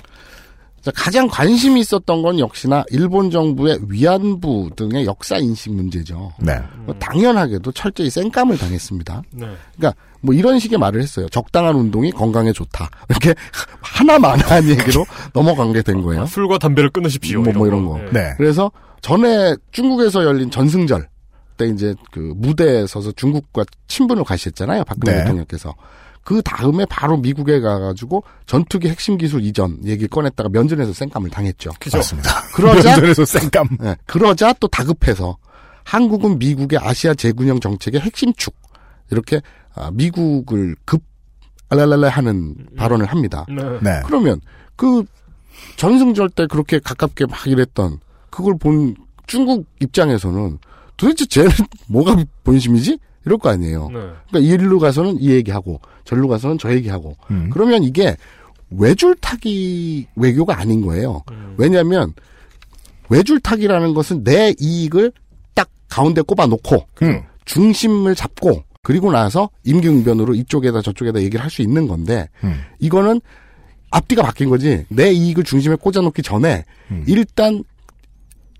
자, 가장 관심이 있었던 건 역시나 일본 정부의 위안부 등의 역사 인식 문제죠. 네. 뭐 당연하게도 철저히 쌩감을 당했습니다. 네. 그러니까 뭐 이런 식의 말을 했어요. 적당한 운동이 건강에 좋다. 이렇게 하나만한 얘기로 넘어간 게 된 거예요. 술과 담배를 끊으십시오. 뭐, 뭐 이런 거. 예. 네. 그래서 전에 중국에서 열린 전승절 때 이제 그 무대에 서서 중국과 친분을 과시했잖아요. 박근혜 네. 대통령께서. 그 다음에 바로 미국에 가가지고 전투기 핵심 기술 이전 얘기 꺼냈다가 면전에서 쌩감을 당했죠. 맞습니다. 그러자 면전에서 쌩감. 네, 그러자 또 다급해서 한국은 미국의 아시아 재군형 정책의 핵심 축 이렇게 아, 미국을 급 알랄랄라 하는 발언을 합니다. 네. 네. 그러면 그 전승절 때 그렇게 가깝게 막 이랬던 그걸 본 중국 입장에서는 도대체 쟤는 뭐가 본심이지? 이럴 거 아니에요. 네. 그러니까 일로 가서는 이 얘기하고 절로 가서는 저 얘기하고 음. 그러면 이게 외줄타기 외교가 아닌 거예요. 음. 왜냐하면 외줄타기라는 것은 내 이익을 딱 가운데 꼽아 놓고 음. 중심을 잡고 그리고 나서 임기응변으로 이쪽에다 저쪽에다 얘기를 할 수 있는 건데 음. 이거는 앞뒤가 바뀐 거지 내 이익을 중심에 꽂아놓기 전에 음. 일단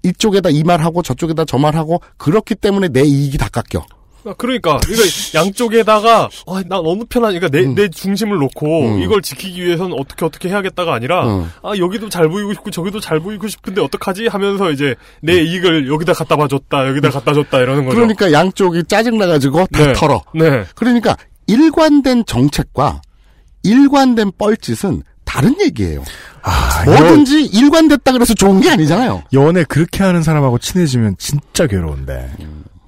이쪽에다 이 말하고 저쪽에다 저 말하고 그렇기 때문에 내 이익이 다 깎여. 아, 그러니까 이거 양쪽에다가 아, 난 어느 편하니까 내, 음. 내 중심을 놓고 음. 이걸 지키기 위해서는 어떻게 어떻게 해야겠다가 아니라 음. 아 여기도 잘 보이고 싶고 저기도 잘 보이고 싶은데 어떡하지 하면서 이제 내 이익을 여기다 갖다 봐줬다 여기다 갖다 줬다 이러는 거죠. 그러니까 양쪽이 짜증 나가지고 다 네. 털어. 네. 그러니까 일관된 정책과 일관된 뻘짓은 다른 얘기예요. 아, 뭐든지 일관됐다 그래서 좋은 게 아니잖아요. 연애 그렇게 하는 사람하고 친해지면 진짜 괴로운데.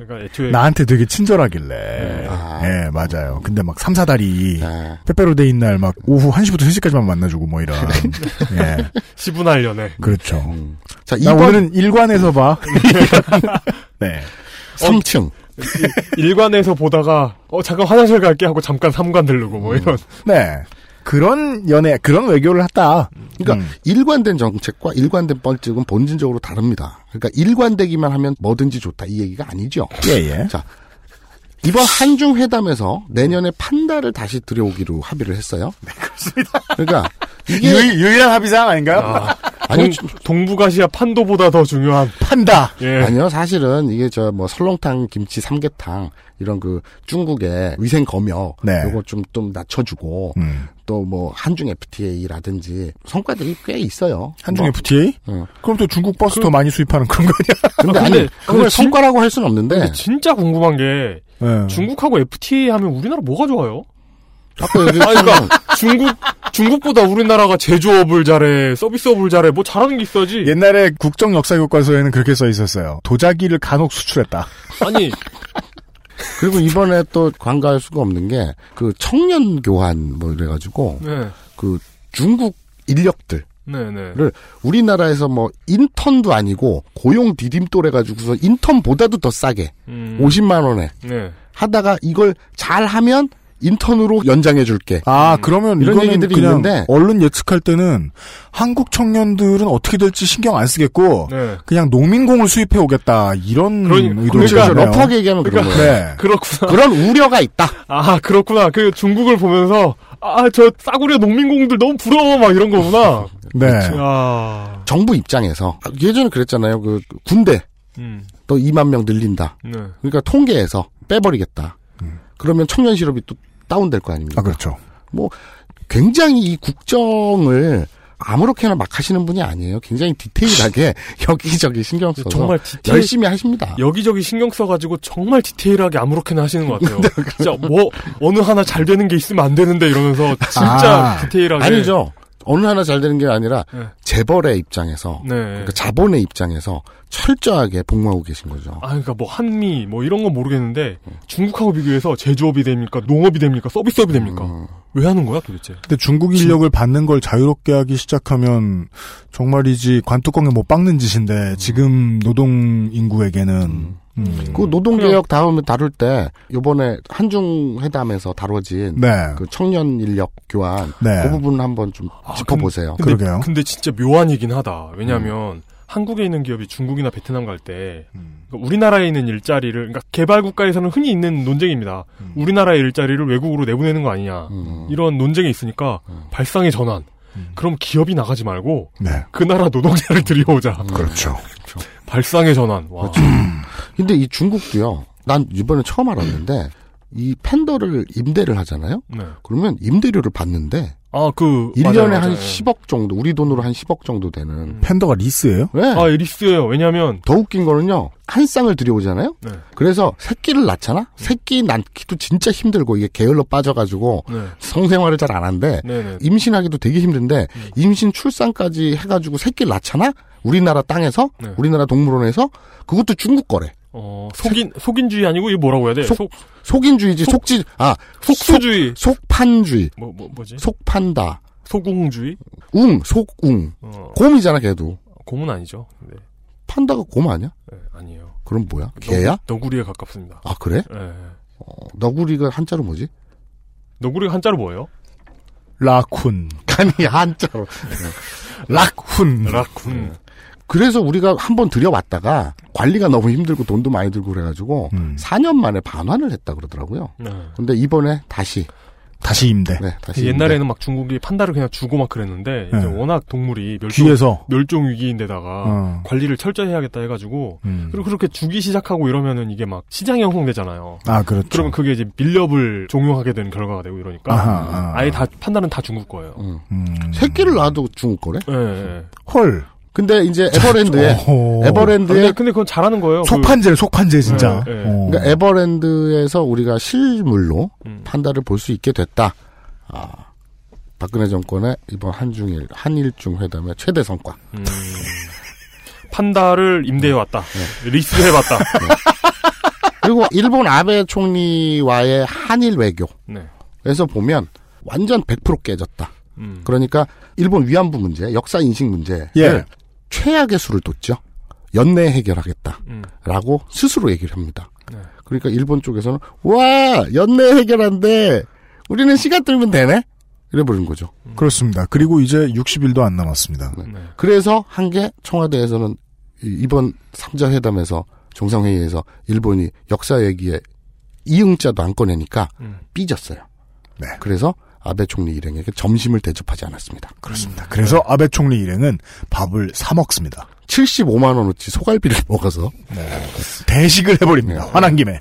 그러니까 애초에 나한테 되게 친절하길래. 네. 예, 맞아요. 근데 막 3, 4다리, 네. 빼빼로데이 날막 오후 1시부터 3시까지만 만나주고 뭐 이런. 예. 시분할 연애. 그렇죠. 자, 나 이번- 오늘은 일관에서 봐. 네. 3층. 일관에서 보다가 어 잠깐 화장실 갈게 하고 잠깐 삼관 들르고 뭐 이런. 네. 그런 연애, 그런 외교를 했다. 그러니까 일관된 정책과 일관된 뻘짓은 본질적으로 다릅니다. 그러니까 일관되기만 하면 뭐든지 좋다 이 얘기가 아니죠. 예, 예. 자, 이번 한중 회담에서 내년에 판다를 다시 들여오기로 합의를 했어요. 네, 그렇습니다. 그러니까 이게 유일, 유일한 합의사항 아닌가요? 아, 아니, 동, 동북아시아 판도보다 더 중요한 판다. 예. 아니요, 사실은 이게 저 뭐 설렁탕, 김치, 삼계탕 이런 그 중국의 위생 검역 네. 요거 좀 좀 낮춰주고 음. 또뭐 한중 FTA라든지 성과들이 꽤 있어요. 한중 뭐, FTA? 응. 그럼 또 중국 버스 더 많이 수입하는 그런 거 아니야? 근데 아, 아니 그걸 진- 성과라고 할 수는 없는데 근데 진짜 궁금한 게 예. 중국하고 FTA 하면 우리나라 뭐가 좋아요? 아까 그러니까 중국 중국보다 우리나라가 제조업을 잘해, 서비스업을 잘해, 뭐 잘하는 게 있어야지. 옛날에 국정 역사 교과서에는 그렇게 써 있었어요. 도자기를 간혹 수출했다. 아니 그리고 이번에 또 관가할 수가 없는 게 그 청년 교환 뭐 이래가지고 네, 그 중국 인력들 네, 네. 를 우리나라에서 뭐 인턴도 아니고 고용 디딤돌 해가지고서 인턴보다도 더 싸게 음. 50만 원에 네. 하다가 이걸 잘 하면 인턴으로 연장해 줄게. 아, 그러면 이런 이거는 얘기들이 그냥 있는데 언론 예측할 때는 한국 청년들은 어떻게 될지 신경 안 쓰겠고 네. 그냥 농민공을 수입해 오겠다 이런 그러니까- 의도죠. 그렇죠. 러프하게 얘기하면 그런 그러니까- 거예요. 네. 그렇구나. 그런 우려가 있다. 아 그렇구나. 그 중국을 보면서 아 저 싸구려 농민공들 너무 부러워 막 이런 거구나. 네. 아, 정부 입장에서 예전에 그랬잖아요. 그 군대 음, 또 2만 명 늘린다. 네. 그러니까 통계에서 빼버리겠다. 그러면 청년 실업이 또 다운될 거 아닙니까? 아, 그렇죠. 뭐 굉장히 이 국정을 아무렇게나 막 하시는 분이 아니에요. 굉장히 디테일하게 여기저기 신경 써서 정말 디테일 열심히 하십니다. 여기저기 신경 써가지고 정말 디테일하게 아무렇게나 하시는 것 같아요. 네, 진짜 뭐 어느 하나 잘 되는 게 있으면 안 되는데 이러면서 진짜 아, 디테일하게 아니죠. 어느 하나 잘 되는 게 아니라 네. 재벌의 입장에서 네. 그러니까 자본의 입장에서 철저하게 복무하고 계신 거죠. 아, 그러니까 뭐 한미 뭐 이런 건 모르겠는데 중국하고 비교해서 제조업이 됩니까, 농업이 됩니까, 서비스업이 됩니까? 음. 왜 하는 거야 도대체? 근데 중국 인력을 받는 걸 자유롭게 하기 시작하면 정말이지 관뚜껑에 못 박는 짓인데 지금 노동 인구에게는 음. 그 노동 개혁 다음에 다룰 때 요번에 한중 회담에서 다뤄진 네. 그 청년 인력 교환 네. 그 부분 한번 좀 짚어보세요. 근데, 그러게요. 근데 진짜 묘한이긴 하다. 왜냐하면 한국에 있는 기업이 중국이나 베트남 갈때 음. 그러니까 우리나라에 있는 일자리를 그러니까 개발 국가에서는 흔히 있는 논쟁입니다. 음. 우리나라의 일자리를 외국으로 내보내는 거 아니냐 음. 이런 논쟁이 있으니까 발상의 전환. 그럼 기업이 나가지 말고 네. 그 나라 노동자를 들여오자. 그렇죠. 발상의 전환. 와. 근데 이 중국도요. 난 이번에 처음 알았는데 이 팬더를 임대를 하잖아요. 네. 그러면 임대료를 받는데 아, 그 1년에 맞아요, 한 맞아요. 10억 정도, 우리 돈으로 한 10억 정도 되는. 팬더가 리스예요? 네. 아, 리스예요. 왜냐하면 더 웃긴 거는요. 한 쌍을 들여오잖아요. 네. 그래서 새끼를 낳잖아. 새끼 낳기도 진짜 힘들고 이게 게을러 빠져가지고 네. 성생활을 잘 안 한대. 네네. 임신하기도 되게 힘든데 임신 출산까지 해가지고 새끼를 낳잖아. 우리나라 땅에서 네. 우리나라 동물원에서 그것도 중국 거래. 어, 속인 속인주의 아니고 이거 뭐라고 해야 돼? 속- 속 속인주의지 속 지 아 속 수주의. 속, 속판주의 뭐, 뭐 뭐지? 속판다 소궁주의? 웅 속웅 어, 곰이잖아 걔도 곰은 아니죠. 네. 판다가 곰 아니야? 네, 아니에요. 그럼 뭐야? 개야? 너구, 너구리에 가깝습니다. 아 그래? 네. 어, 너구리가 한자로 뭐지? 너구리가 한자로 뭐예요? 라쿤. 아니 한자로 락훈. 락훈. 그래서 우리가 한 번 들여왔다가 관리가 너무 힘들고 돈도 많이 들고 그래가지고 음. 4년 만에 반환을 했다 그러더라고요. 네. 근데 이번에 다시 다시 임대. 네, 다시 옛날에는 막 중국이 판다를 그냥 주고 막 그랬는데 이제 네. 워낙 동물이 멸종, 귀해서. 멸종 위기인데다가 어. 관리를 철저히 해야겠다 해가지고 음. 그리고 그렇게 주기 시작하고 이러면은 이게 막 시장이 형성되잖아요. 아, 그렇죠. 그러면 그게 이제 밀렵을 종용하게 되는 결과가 되고 이러니까 아하, 아하. 아예 다 판다는 다 중국 거예요. 음. 새끼를 낳아도 중국 거래? 예, 예. 헐. 근데 이제 에버랜드에 어허. 에버랜드에 근데, 근데 그건 잘하는 거예요. 속판제, 속판제, 진짜. 네, 네. 어. 그러니까 에버랜드에서 우리가 실물로 음. 판다를 볼 수 있게 됐다. 아, 박근혜 정권의 이번 한중일 한일중 회담의 최대 성과. 음. 판다를 임대해 왔다. 네. 리스해 봤다. 그리고 일본 아베 총리와의 한일 외교에서 네. 보면 완전 100% 깨졌다. 음. 그러니까 일본 위안부 문제, 역사 인식 문제를 예. 최악의 수를 뒀죠. 연내 해결하겠다. 음. 라고 스스로 얘기를 합니다. 네. 그러니까 일본 쪽에서는 와 연내 해결한데 우리는 시간 끌면 되네 이래 버린 거죠. 그렇습니다. 그리고 이제 60일도 안 남았습니다. 네. 그래서 한 게 청와대에서는 이- 이번 3자 회담에서 정상회의에서 일본이 역사 얘기에 이응자도 안 꺼내니까 음. 삐졌어요. 네. 그래서 아베 총리 일행에게 점심을 대접하지 않았습니다. 그렇습니다. 그래서 아베 총리 일행은 밥을 사 먹습니다. 75만 원어치 소갈비를 먹어서 대식을 해버립니다. 화난 김에.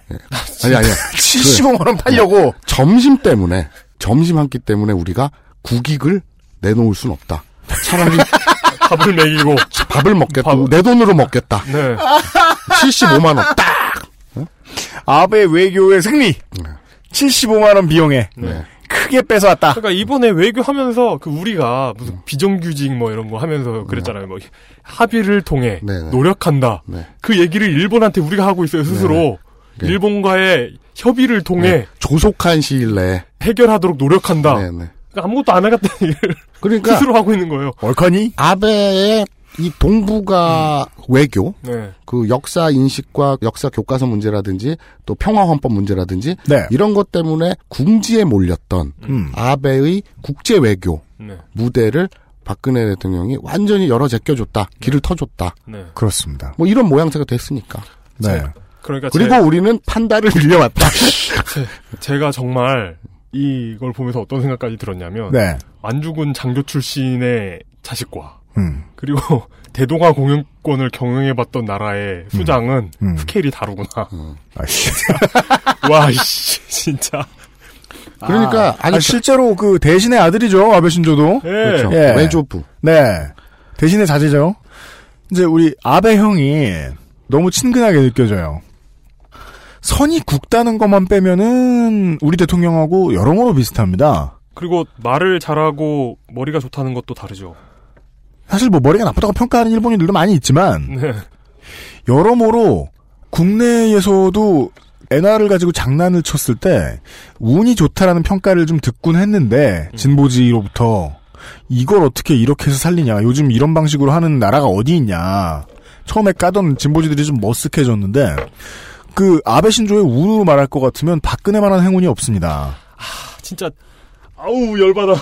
아니 아니야. 75만 원 팔려고. 점심 때문에 점심 한 끼 때문에 우리가 국익을 내놓을 순 없다. 차라리 밥을 먹이고 밥을 먹겠다. 내 돈으로 먹겠다. 네. 75만 원 딱. 아베 외교의 승리. 75만 원 비용에 네. 크게 뺏어왔다. 그러니까 이번에 외교하면서 그 우리가 무슨 음. 비정규직 뭐 이런 거 하면서 그랬잖아요. 뭐 합의를 통해 네, 네. 노력한다. 네. 그 얘기를 일본한테 우리가 하고 있어요 스스로. 네. 일본과의 협의를 통해 네. 조속한 시일 내에 해결하도록 노력한다. 네, 네. 그러니까 아무것도 안 하겠다는 얘기를 그러니까 스스로 하고 있는 거예요. 얼커니? 아베의 이 동북아 외교, 네. 그 역사 인식과 역사 교과서 문제라든지 또 평화 헌법 문제라든지 네. 이런 것 때문에 궁지에 몰렸던 음. 아베의 국제 외교 네. 무대를 박근혜 대통령이 완전히 열어 제껴줬다, 길을 터줬다. 네. 그렇습니다. 뭐 이런 모양새가 됐으니까. 네. 그러니까 그리고 제, 우리는 판다를 밀려왔다. 제가 정말 이걸 보면서 어떤 생각까지 들었냐면 네. 안주군 장교 출신의 자식과 음. 그리고 대동아 공영권을 경영해봤던 나라의 수장은 음. 스케일이 다르구나. 아씨. 와, 씨, 진짜. 그러니까 아, 아니, 아, 실제로 그 대신의 아들이죠 아베 신조도. 예. 그렇죠. 예. 외조부. 네. 대신의 자제죠. 이제 우리 아베 형이 너무 친근하게 느껴져요. 선이 굵다는 것만 빼면은 우리 대통령하고 여러모로 비슷합니다. 그리고 말을 잘하고 머리가 좋다는 것도 다르죠. 사실 뭐 머리가 나쁘다고 평가하는 일본인들도 많이 있지만 네. 여러모로 국내에서도 엔화를 가지고 장난을 쳤을 때 운이 좋다라는 평가를 좀 듣곤 했는데 진보지로부터 이걸 어떻게 이렇게 해서 살리냐 요즘 이런 방식으로 하는 나라가 어디 있냐 처음에 까던 진보지들이 좀 머쓱해졌는데 그 아베 신조의 운으로 말할 것 같으면 박근혜만한 행운이 없습니다. 진짜 아우 열받아.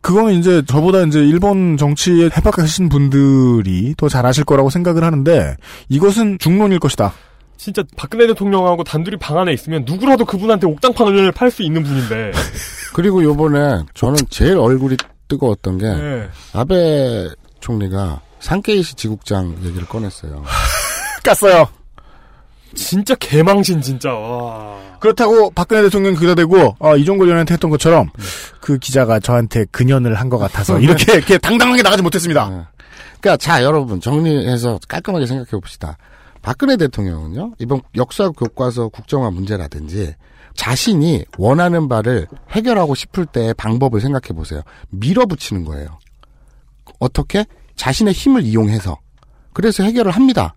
그거는 이제 저보다 이제 일본 정치에 해박하신 분들이 더 잘 아실 거라고 생각을 하는데 이것은 중론일 것이다. 진짜 박근혜 대통령하고 단둘이 방 안에 있으면 누구라도 그분한테 옥당판을 팔수 있는 분인데. 그리고 요번에 저는 제일 얼굴이 뜨거웠던 게 네. 아베 총리가 상케이시 지국장 얘기를 꺼냈어요. 깠어요. 진짜 개망신 진짜. 와. 그렇다고 박근혜 대통령이 그다 대고 어, 이종걸 의원한테 했던 것처럼 그 기자가 저한테 근연을 한 것 같아서 이렇게 이렇게 당당하게 나가지 못했습니다. 그러니까 자 여러분 정리해서 깔끔하게 생각해 봅시다. 박근혜 대통령은요 이번 역사 교과서 국정화 문제라든지 자신이 원하는 바를 해결하고 싶을 때의 방법을 생각해 보세요. 밀어붙이는 거예요. 어떻게 자신의 힘을 이용해서 그래서 해결을 합니다.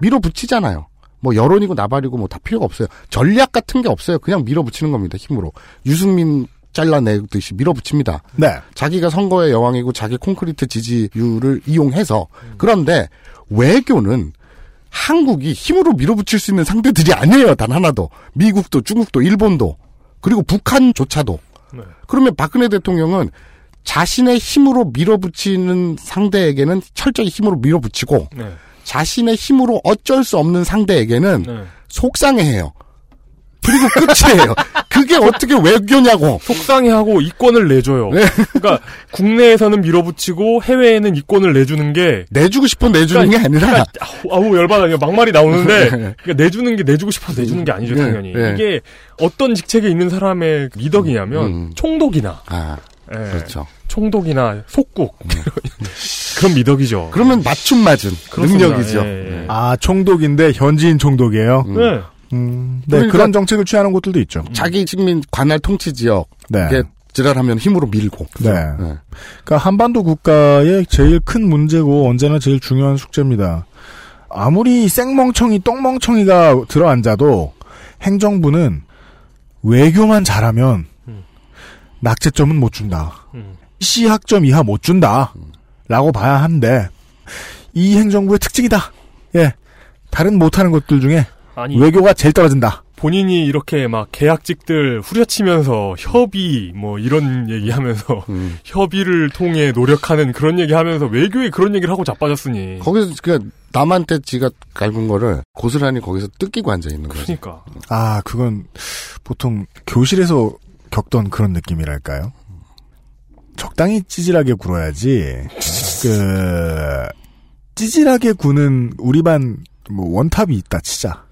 밀어붙이잖아요. 뭐 여론이고 나발이고 뭐 다 필요가 없어요. 전략 같은 게 없어요. 그냥 밀어붙이는 겁니다. 힘으로 유승민 잘라내듯이 밀어붙입니다. 네. 자기가 선거의 여왕이고 자기 콘크리트 지지율을 이용해서 그런데 외교는 한국이 힘으로 밀어붙일 수 있는 상대들이 아니에요. 단 하나도. 미국도 중국도 일본도 그리고 북한조차도. 네. 그러면 박근혜 대통령은 자신의 힘으로 밀어붙이는 상대에게는 철저히 힘으로 밀어붙이고 네. 자신의 힘으로 어쩔 수 없는 상대에게는 네. 속상해해요. 그리고 끝이에요. 그게 어떻게 외교냐고. 속상해하고 이권을 내줘요. 네. 그러니까 국내에서는 밀어붙이고 해외에는 이권을 내주는 게 내주고 싶어 내주는 게 아니라 그러니까 아우, 아우 열받아 이거 막말이 나오는데 네. 그러니까 내주는 게 내주고 싶어서 내주는 게 아니죠 네, 당연히 네. 이게 어떤 직책에 있는 사람의 미덕이냐면 총독이나 아, 예, 그렇죠. 총독이나 속국 그런 미덕이죠. 그러면 맞춤 맞은 그렇습니다. 능력이죠. 예, 예. 아, 총독인데 현지인 총독이에요? 네. 음, 네, 그러니까- 그런 정책을 취하는 곳들도 있죠. 자기 식민 관할 통치 지역 네. 에 지랄하면 힘으로 밀고. 네. 그러니까 한반도 국가의 제일 큰 문제고 언제나 제일 중요한 숙제입니다. 아무리 생멍청이 똥멍청이가 들어앉아도 행정부는 외교만 잘하면 낙제점은 못 준다. 음. C학점 이하 못 준다. 라고 봐야 하는데 이 행정부의 특징이다. 예. 다른 못하는 것들 중에 아니 외교가 제일 떨어진다. 본인이 이렇게 막 계약직들 후려치면서 협의 뭐 이런 얘기하면서 음. 협의를 통해 노력하는 그런 얘기하면서 외교에 그런 얘기를 하고 자빠졌으니 거기서 그냥 남한테 지가 갈군 거를 고스란히 거기서 뜯기고 앉아 있는 거죠. 그러니까 아, 그건 보통 교실에서 겪던 그런 느낌이랄까요? 적당히 찌질하게 굴어야지, 그, 찌질하게 구는 우리 반, 뭐, 원탑이 있다, 치자.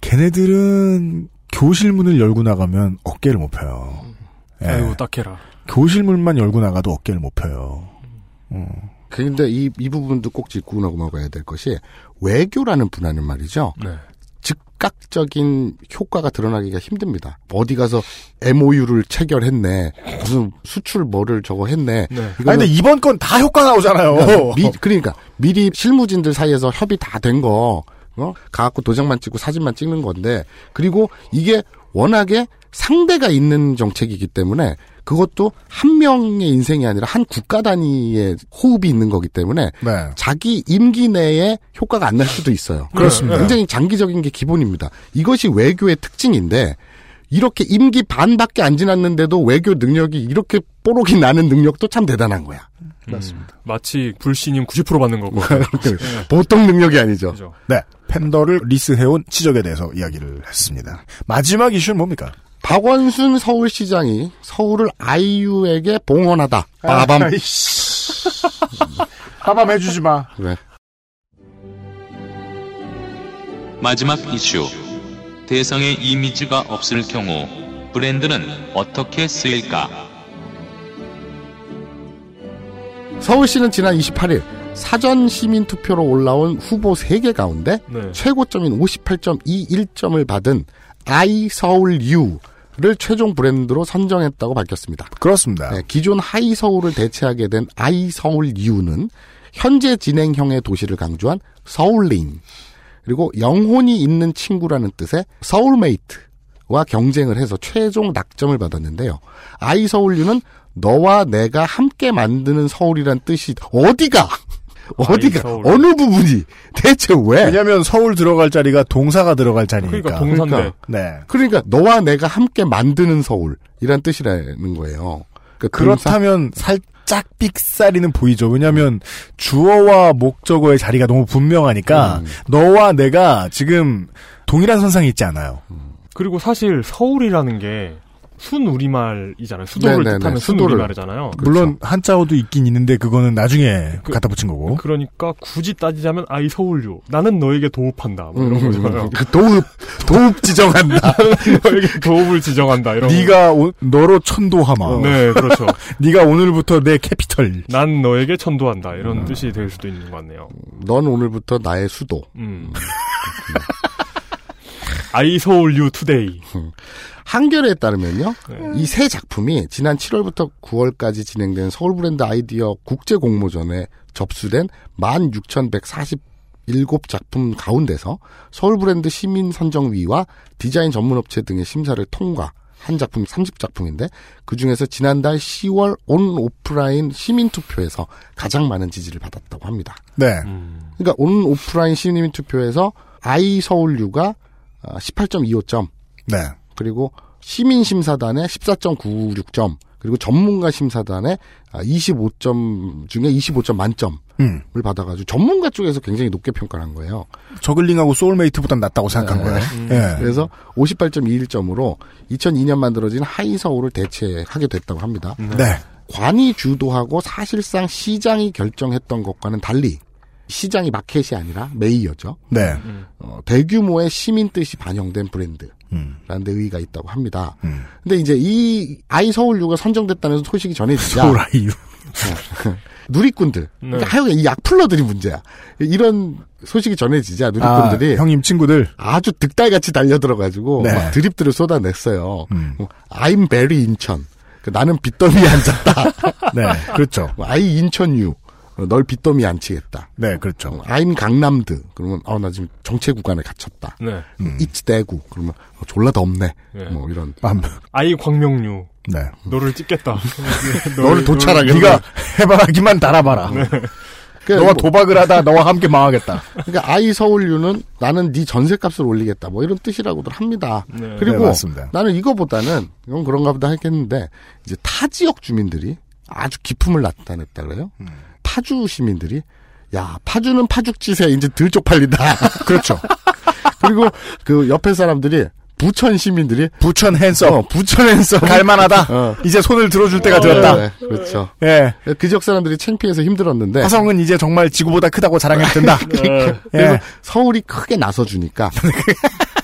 걔네들은 교실 문을 열고 나가면 어깨를 못 펴요. 예. 아이고 딱해라. 교실 문만 열고 나가도 어깨를 못 펴요. 어. 근데 이, 이 부분도 꼭 짚고 넘어가야 될 것이 외교라는 분야는 말이죠. 네. 즉각적인 효과가 드러나기가 힘듭니다. 어디 가서 MOU를 체결했네. 무슨 수출 뭐를 저거 했네. 네. 아니, 근데 이번 건 다 효과 나오잖아요. 미, 그러니까 미리 실무진들 사이에서 협의 다 된 거, 어? 가갖고 도장만 찍고 사진만 찍는 건데, 그리고 이게 워낙에 상대가 있는 정책이기 때문에 그것도 한 명의 인생이 아니라 한 국가 단위의 호흡이 있는 거기 때문에 네. 자기 임기 내에 효과가 안 날 수도 있어요. 그렇습니다. 굉장히 장기적인 게 기본입니다. 이것이 외교의 특징인데 이렇게 임기 반밖에 안 지났는데도 외교 능력이 이렇게 뽀록이 나는 능력도 참 대단한 거야. 맞습니다. 마치 불신임 90% 받는 거고. 보통 능력이 아니죠. 네. 팬더를 리스해온 치적에 대해서 이야기를 했습니다. 마지막 이슈는 뭡니까? 박원순 서울시장이 서울을 아이유에게 봉헌하다. 빠밤. 빠밤 해주지 마. 그래. 마지막 이슈. 대상의 이미지가 없을 경우 브랜드는 어떻게 쓰일까? 서울시는 지난 28일 사전 시민 투표로 올라온 후보 3개 가운데 네. 최고점인 58.21점을 받은 I Seoul U 를 최종 브랜드로 선정했다고 밝혔습니다. 그렇습니다. 네, 기존 Hi Seoul을 대체하게 된 I Seoul U는 현재 진행형의 도시를 강조한 서울레인 그리고 영혼이 있는 친구라는 뜻의 서울메이트와 경쟁을 해서 최종 낙점을 받았는데요. 아이 서울 U는 너와 내가 함께 만드는 서울이란 뜻이 어디가 어디가 서울. 어느 부분이 대체 왜? 왜냐면 서울 들어갈 자리가 동사가 들어갈 자리니까. 그러니까 동사인데. 그러니까. 네. 그러니까 너와 내가 함께 만드는 서울이란 뜻이라는 거예요. 그러니까 그렇다면 살짝 삑사리는 보이죠. 왜냐하면 주어와 목적어의 자리가 너무 분명하니까 음. 너와 내가 지금 동일한 선상에 있지 않아요. 그리고 사실 서울이라는 게 순 우리말이잖아요. 수도를 네네네, 뜻하는 수도를. 순우리말이잖아요. 물론 한자어도 있긴 있는데 그거는 나중에 갖다 붙인 거고. 그러니까 굳이 따지자면 아이 서울유. 나는 너에게 도읍한다. 뭐 이런 음, 거잖아요. 그 도읍 도읍 지정한다. 너에게 도읍을 지정한다. 이런. 네가 오- 너로 천도하마. 네, 그렇죠. 네가 오늘부터 내 capital. 난 너에게 천도한다. 이런 뜻이 될 수도 있는 것 같네요. 넌 오늘부터 나의 수도. 음. I Seoul U today. 한겨레에 따르면요. 네. 이세 작품이 지난 7월부터 9월까지 진행된 서울 브랜드 아이디어 국제 공모전에 접수된 16,147작품 가운데서 서울 브랜드 시민 선정위와 디자인 전문업체 등의 심사를 통과해 한 작품 30작품인데 그 중에서 지난달 10월 온 오프라인 시민 투표에서 가장 많은 지지를 받았다고 합니다. 네. 그러니까 온 오프라인 시민 투표에서 아이 서울유가 18.25점. 네. 그리고 시민 심사단의 14.96점. 그리고 전문가 심사단의 25점 중에 25점 만점을 음. 받아가지고 전문가 쪽에서 굉장히 높게 평가를 한 거예요. 저글링하고 소울메이트보다 낫다고 생각한 네. 거예요. 음. 예. 그래서 58.21점으로 2002년 만들어진 하이서울을 대체하게 됐다고 합니다. 네. 관이 주도하고 사실상 시장이 결정했던 것과는 달리 시장이 마켓이 아니라 메이어죠. 네. 어, 대규모의 시민 뜻이 반영된 브랜드. 음. 라는 데 의의가 있다고 합니다. 근데 이제 이 아이 서울유가 선정됐다는 소식이 전해지자 서울 아이유. 누리꾼들. 그러니까 하여간 이 악플러들이 문제야. 이런 소식이 전해지자 누리꾼들이 아, 형님 친구들 아주 득달같이 달려들어가지고 네. 막 드립들을 쏟아냈어요. 뭐, I'm very 인천. 그 나는 빚더미에 앉았다. 네, 그렇죠. 뭐, I 인천유. 어, 널 빚더미에 앉히겠다. 네, 그렇죠. I'm 강남드. 그러면 어 나 지금 정체 구간에 갇혔다. 네. 음. It's 대구. 그러면 어, 졸라 덥네. 네. 뭐 이런. 아이 광명류. 네. 너를 찍겠다. 너를 도찰하게. 네가 해바라기만 달아봐라. 너와 도박을 하다 너와 함께 망하겠다. 그러니까 아이 서울유는 나는 네 전세값을 올리겠다. 뭐 이런 뜻이라고들 합니다. 네. 그리고 네, 맞습니다. 나는 이거보다는 이건 그런가 보다 했겠는데 이제 타 지역 주민들이 아주 기품을 나타냈다 그래요. 음. 파주 시민들이 야 파주는 파죽지세 이제 들 쪽 팔린다. 그렇죠. 그리고 그 옆에 사람들이 부천 시민들이 부천 핸섬. 어, 부천 핸섬 갈만하다. 어. 이제 손을 들어줄 때가 어, 되었다. 네, 그렇죠. 예. 그 지역 사람들이 창피해서 힘들었는데 화성은 이제 정말 지구보다 크다고 자랑해도 된다. 그래서 예. 서울이 크게 나서주니까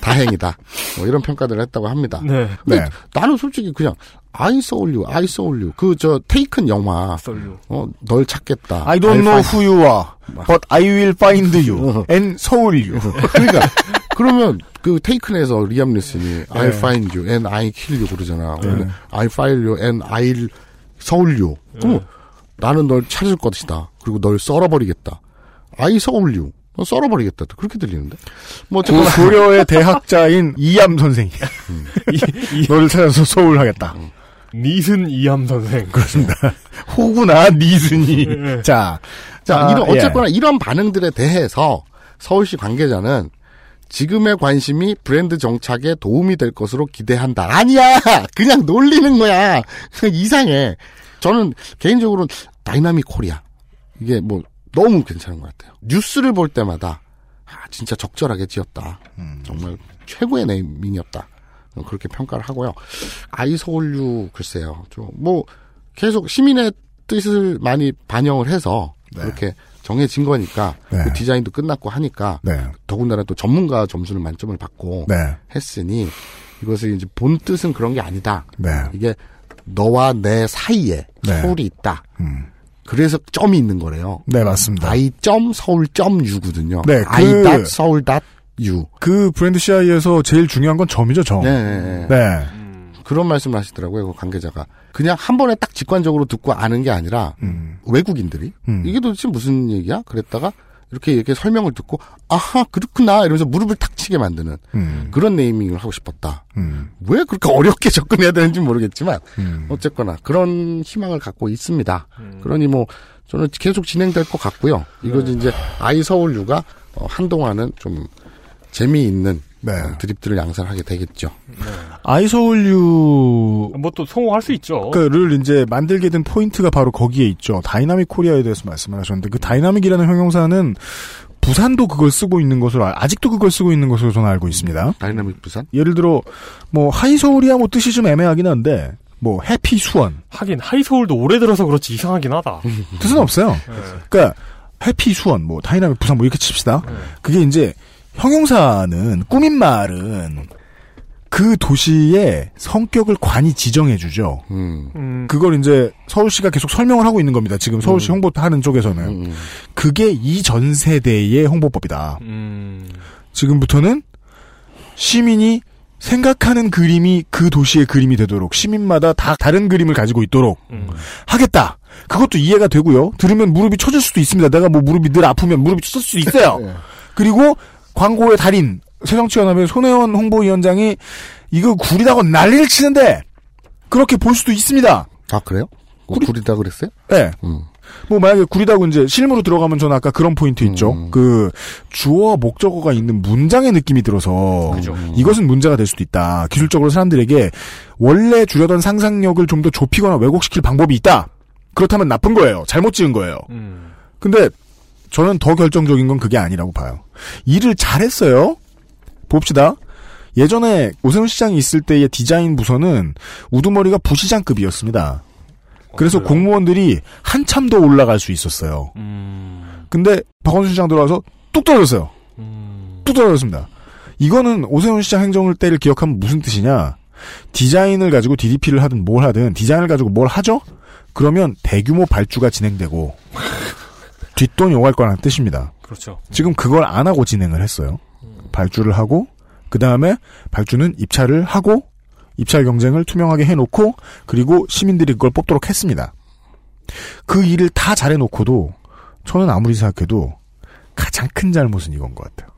다행이다. 뭐 이런 평가들을 했다고 합니다. 네. 근데 네. 나는 솔직히 그냥 I saw you, I saw you. 그 저 테이큰 영화. 어, 널 찾겠다. I don't I'll know find- who you are, but I will find you and soul you. 그러니까 그러면 그 테이큰에서 리암 니슨이 네. I'll find you and I kill you 그러잖아. 근데 I file you and I'll 서울 you. 그럼 나는 널 찾을 것이다. 그리고 널 썰어버리겠다. I saw you. 너 썰어버리겠다. 그렇게 들리는데. 뭐그 고려의 대학자인 이암 선생이 너를 찾아서 소울하겠다. 니슨 이암 선생. 그렇습니다. 호구나 니슨이. 자, 자, 아, 이런 예. 어쨌거나 이런 반응들에 대해서 서울시 관계자는 지금의 관심이 브랜드 정착에 도움이 될 것으로 기대한다. 아니야! 그냥 놀리는 거야. 그냥 이상해. 저는 개인적으로 Dynamic Korea. 이게 뭐 너무 괜찮은 것 같아요. 뉴스를 볼 때마다 아, 진짜 적절하게 지었다. 정말 최고의 naming이었다. 그렇게 평가를 하고요. I Seoul U 글쎄요. 좀 뭐 계속 시민의 뜻을 많이 반영을 해서 그렇게 정해진 거니까 네. 그 디자인도 끝났고 하니까 네. 더군다나 또 전문가 점수를 만점을 받고 네. 했으니 이것을 이제 본 뜻은 그런 게 아니다. 네. 이게 너와 내 사이에 네. 서울이 있다. 음. 그래서 점이 있는 거래요. 네, 맞습니다. I 점 서울 점 유거든요. 네, I 그- 닷 서울 닷 유. 그 브랜드 CI에서 제일 중요한 건 점이죠, 점. 네, 네, 네. 네. 그런 말씀을 하시더라고요, 그 관계자가. 그냥 한 번에 딱 직관적으로 듣고 아는 게 아니라, 외국인들이, 음. 이게 도대체 무슨 얘기야? 그랬다가, 이렇게 이렇게 설명을 듣고, 아하, 그렇구나, 이러면서 무릎을 탁 치게 만드는, 음. 그런 naming을 하고 싶었다. 음. 왜 그렇게 어렵게 접근해야 되는지 모르겠지만, 음. 어쨌거나, 그런 희망을 갖고 있습니다. 그러니 뭐, 저는 계속 진행될 것 같고요. 이거 네. 이제, I Seoul U가, 어, 한동안은 좀, 재미있는, 네. 어, 드립들을 양산하게 되겠죠. I Seoul U 뭐 또 성공할 수 있죠. 그를 이제 만들게 된 포인트가 바로 거기에 있죠. Dynamic Korea에 대해서 말씀을 하셨는데 그 dynamic이라는 형용사는 부산도 그걸 쓰고 있는 것으로 알- 아직도 그걸 쓰고 있는 것으로 저는 알고 있습니다. 다이나믹 부산? 예를 들어 뭐 Hi Seoul이야 뭐 뜻이 좀 애매하긴 한데 뭐 Happy 수원 하긴 Hi Seoul도 오래 들어서 그렇지 이상하긴 하다. 뜻은 없어요. 그러니까 Happy 수원 뭐 다이나믹 부산 뭐 이렇게 칩시다. 그게 이제 형용사는 꾸민 말은 그 도시의 성격을 관이 지정해 주죠. 음. 그걸 이제 서울시가 계속 설명을 하고 있는 겁니다. 지금 서울시 홍보하는 쪽에서는 음. 그게 이 전 세대의 홍보법이다. 음. 지금부터는 시민이 생각하는 그림이 그 도시의 그림이 되도록 시민마다 다 다른 그림을 가지고 있도록 하겠다. 그것도 이해가 되고요. 들으면 무릎이 쳐질 수도 있습니다. 내가 뭐 무릎이 늘 아프면 무릎이 쳐질 수도 있어요. 그리고 광고의 달인 새정치연합의 손혜원 홍보위원장이 이거 구리다고 난리를 치는데 그렇게 볼 수도 있습니다. 아 그래요? 뭐 구리다 그랬어요? 네. 음. 뭐 만약에 구리다고 이제 실무로 들어가면 저는 아까 그런 포인트 있죠. 음. 그 주어 목적어가 있는 문장의 느낌이 들어서 이것은 문제가 될 수도 있다. 기술적으로 사람들에게 원래 주려던 상상력을 좀 더 좁히거나 왜곡시킬 방법이 있다. 그렇다면 나쁜 거예요. 잘못 지은 거예요. 음. 근데 저는 더 결정적인 건 그게 아니라고 봐요. 일을 잘했어요. 봅시다. 예전에 오세훈 시장이 있을 때의 디자인 부서는 우두머리가 부시장급이었습니다. 그래서 공무원들이 한참 더 올라갈 수 있었어요. 근데 박원순 시장 들어와서 뚝 떨어졌어요. 뚝 떨어졌습니다. 이거는 오세훈 시장 행정을 때를 기억하면 무슨 뜻이냐? 디자인을 가지고 DDP를 하든 뭘 하든 디자인을 가지고 뭘 하죠? 그러면 대규모 발주가 진행되고 뒷돈이 오갈 거라는 뜻입니다. 그렇죠. 지금 그걸 안 하고 진행을 했어요. 발주를 하고 그 다음에 발주는 입찰을 하고 입찰 경쟁을 투명하게 해놓고 그리고 시민들이 그걸 뽑도록 했습니다. 그 일을 다 잘해놓고도 저는 아무리 생각해도 가장 큰 잘못은 이건 것 같아요.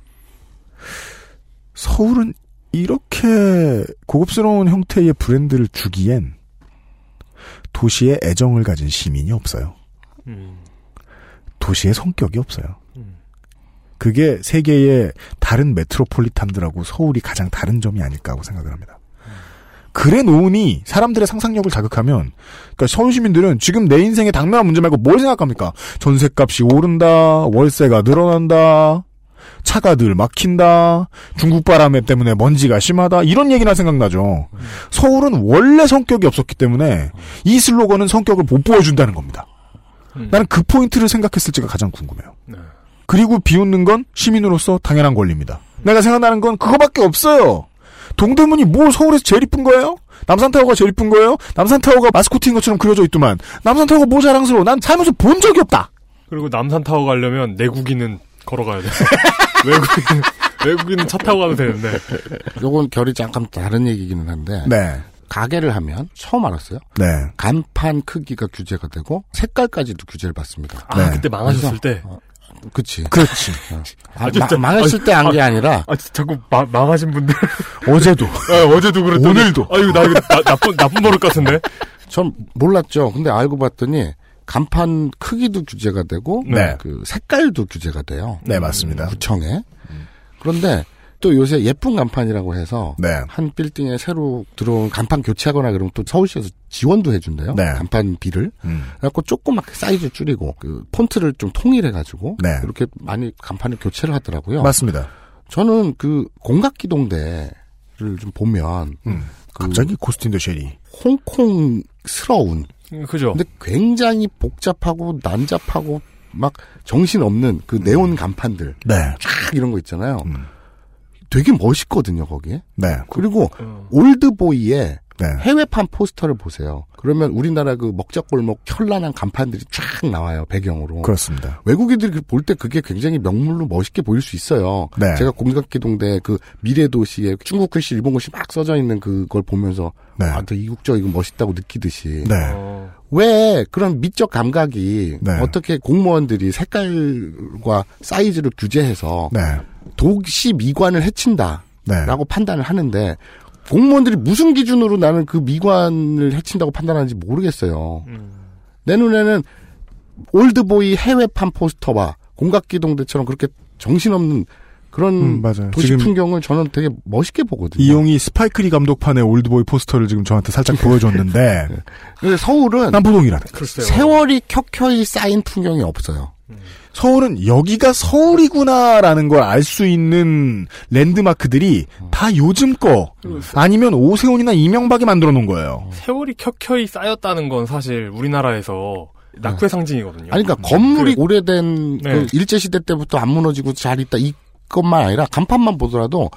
서울은 이렇게 고급스러운 형태의 브랜드를 주기엔 도시에 애정을 가진 시민이 없어요. 도시의 성격이 없어요. 그게 세계의 다른 메트로폴리탄들하고 서울이 가장 다른 점이 아닐까 하고 생각을 합니다. 그래 놓으니 사람들의 상상력을 자극하면 그러니까 서울 시민들은 지금 내 인생의 당면한 문제 말고 뭘 생각합니까? 전셋값이 오른다, 월세가 늘어난다, 차가 늘 막힌다, 중국 바람 때문에 먼지가 심하다 이런 얘기나 생각나죠. 서울은 원래 성격이 없었기 때문에 이 슬로건은 성격을 못 보여준다는 겁니다. 나는 그 포인트를 생각했을지가 가장 궁금해요. 그리고 비웃는 건 시민으로서 당연한 권리입니다. 내가 생각나는 건 그거밖에 없어요. 동대문이 뭘 서울에서 제일 이쁜 거예요? 남산타워가 제일 이쁜 거예요? 남산타워가 마스코트인 것처럼 그려져 있더만. 남산타워가 뭐 자랑스러워? 난 살면서 본 적이 없다! 그리고 남산타워 가려면 내국인은 걸어가야 돼. 외국인, 외국인은 차 타고 가도 되는데. 요건 결이 잠깐 다른 얘기기는 한데. 네. 가게를 하면 처음 알았어요. 네. 간판 크기가 규제가 되고 색깔까지도 규제를 받습니다. 아, 그때 망하셨을 때. 어, 그치. 그렇지. 아, 마- 망했을 때한 게 아 니라 아, 진짜 자꾸 마, 망하신 분들. 어제도. 아, 어제도 그랬더니. 오늘도. 아유, 나 이거 나, 나쁜, 나쁜 버릇 같은데? 전 몰랐죠. 근데 알고 봤더니 간판 크기도 규제가 되고 네. 그 색깔도 규제가 돼요. 네, 맞습니다. 구청에. 그런데 또 요새 예쁜 간판이라고 해서 네. 한 빌딩에 새로 들어온 간판 교체하거나 그러면 또 서울시에서 지원도 해준대요. 네. 간판비를. 음. 그래갖고 조그맣게 사이즈 줄이고 그 폰트를 좀 통일해가지고 네. 이렇게 많이 간판을 교체를 하더라고요. 맞습니다. 저는 그 공각기동대를 좀 보면 음. 갑자기 고스틴 더 쉐리. 홍콩스러운 그죠. 근데 굉장히 복잡하고 난잡하고 막 정신 없는 그 네온 간판들 네. 쫙 이런 거 있잖아요. 되게 멋있거든요 거기에. 네. 그리고 올드보이의 네. 해외판 포스터를 보세요. 그러면 우리나라 그 먹자골목 현란한 간판들이 쫙 나와요 배경으로. 그렇습니다. 외국인들이 볼 때 그게 굉장히 명물로 멋있게 보일 수 있어요. 네. 제가 공각기동대 그 미래도시에 중국 글씨, 일본 글씨 막 써져 있는 그걸 보면서 네. 아, 더 이국적 이거 멋있다고 느끼듯이. 네. 왜 그런 미적 감각이 네. 어떻게 공무원들이 색깔과 사이즈를 규제해서 네. 도시 미관을 해친다라고 네. 판단을 하는데 공무원들이 무슨 기준으로 나는 그 미관을 해친다고 판단하는지 모르겠어요. 내 눈에는 올드보이 해외판 포스터와 공각기동대처럼 그렇게 정신없는 그런 음, 맞아요. 도시 지금 풍경을 저는 되게 멋있게 보거든요. 이용이 스파이크리 감독판의 올드보이 포스터를 지금 저한테 살짝 보여줬는데 근데 서울은 남포동이라는 세월이 켜켜이 쌓인 풍경이 없어요. 서울은 여기가 서울이구나라는 걸 알 수 있는 랜드마크들이 다 요즘 거 아니면 오세훈이나 이명박이 만들어 놓은 거예요. 세월이 켜켜이 쌓였다는 건 사실 우리나라에서 낙후의 상징이거든요. 아니, 그러니까 건물이 그- 오래된 네. 그 일제시대 때부터 안 무너지고 잘 있다 이 것만 아니라 간판만 보더라도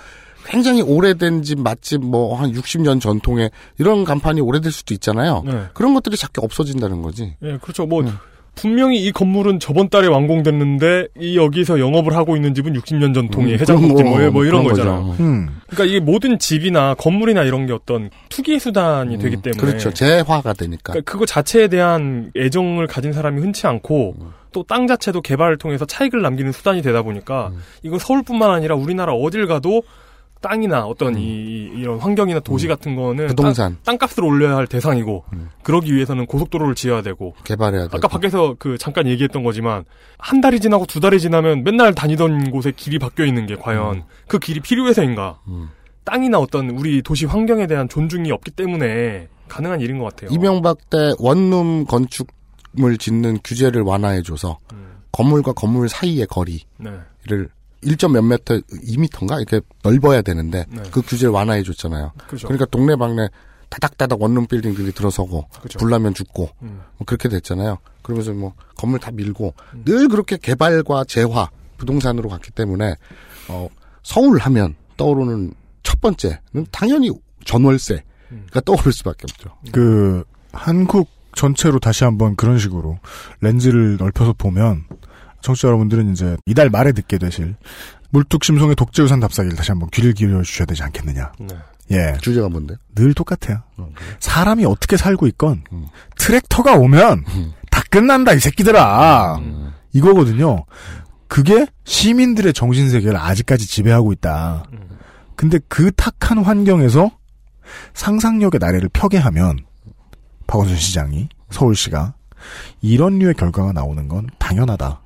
굉장히 오래된 집 맛집 뭐 한 60년 전통의 이런 간판이 오래될 수도 있잖아요. 네. 그런 것들이 자꾸 없어진다는 거지. 예, 그렇죠. 뭐 분명히 이 건물은 저번 달에 완공됐는데 이 여기서 영업을 하고 있는 집은 60년 전통의 음, 해장국집 뭐, 거, 뭐 이런 거잖아요. 거죠. 음. 그러니까 이게 모든 집이나 건물이나 이런 게 어떤 투기 수단이 되기 때문에 그렇죠. 재화가 되니까. 그러니까 그거 자체에 대한 애정을 가진 사람이 흔치 않고 음. 또땅 자체도 개발을 통해서 차익을 남기는 수단이 되다 보니까 음. 이거 서울뿐만 아니라 우리나라 어딜 가도 땅이나 어떤 이, 이런 환경이나 도시 같은 거는 부동산. 땅, 값을 올려야 할 대상이고 그러기 위해서는 고속도로를 지어야 되고 개발해야 되고. 아까 밖에서 그 잠깐 얘기했던 거지만 한 달이 지나고 두 달이 지나면 맨날 다니던 곳에 길이 바뀌어 있는 게 과연 그 길이 필요해서인가? 땅이나 어떤 우리 도시 환경에 대한 존중이 없기 때문에 가능한 일인 것 같아요. 이명박 때 원룸 건축물 짓는 규제를 완화해줘서 건물과 건물 사이의 거리를 네. 1점 몇 미터, 2미터인가 이렇게 넓어야 되는데 네. 그 규제를 완화해 줬잖아요. 그죠. 러니까 동네방네 다닥다닥 원룸 빌딩들이 들어서고 그죠. 불나면 죽고 음. 뭐 그렇게 됐잖아요. 그러면서 뭐 건물 다 밀고 늘 그렇게 개발과 재화 부동산으로 갔기 때문에 어, 서울 하면 떠오르는 첫 번째는 당연히 전월세가 떠오를 수밖에 없죠. 그 한국 전체로 다시 한번 그런 식으로 렌즈를 넓혀서 보면 청취자 여러분들은 이제 이달 말에 듣게 되실 물뚝심송의 독재유산 답사기를 다시 한번 귀를 기울여 주셔야 되지 않겠느냐. 네. 예. 주제가 뭔데? 늘 똑같아요. 사람이 어떻게 살고 있건 트랙터가 오면 다 끝난다 이 새끼들아. 이거거든요. 그게 시민들의 정신 세계를 아직까지 지배하고 있다. 근데 그 탁한 환경에서 상상력의 나래를 펴게 하면 박원순 시장이 서울시가 이런 류의 결과가 나오는 건 당연하다.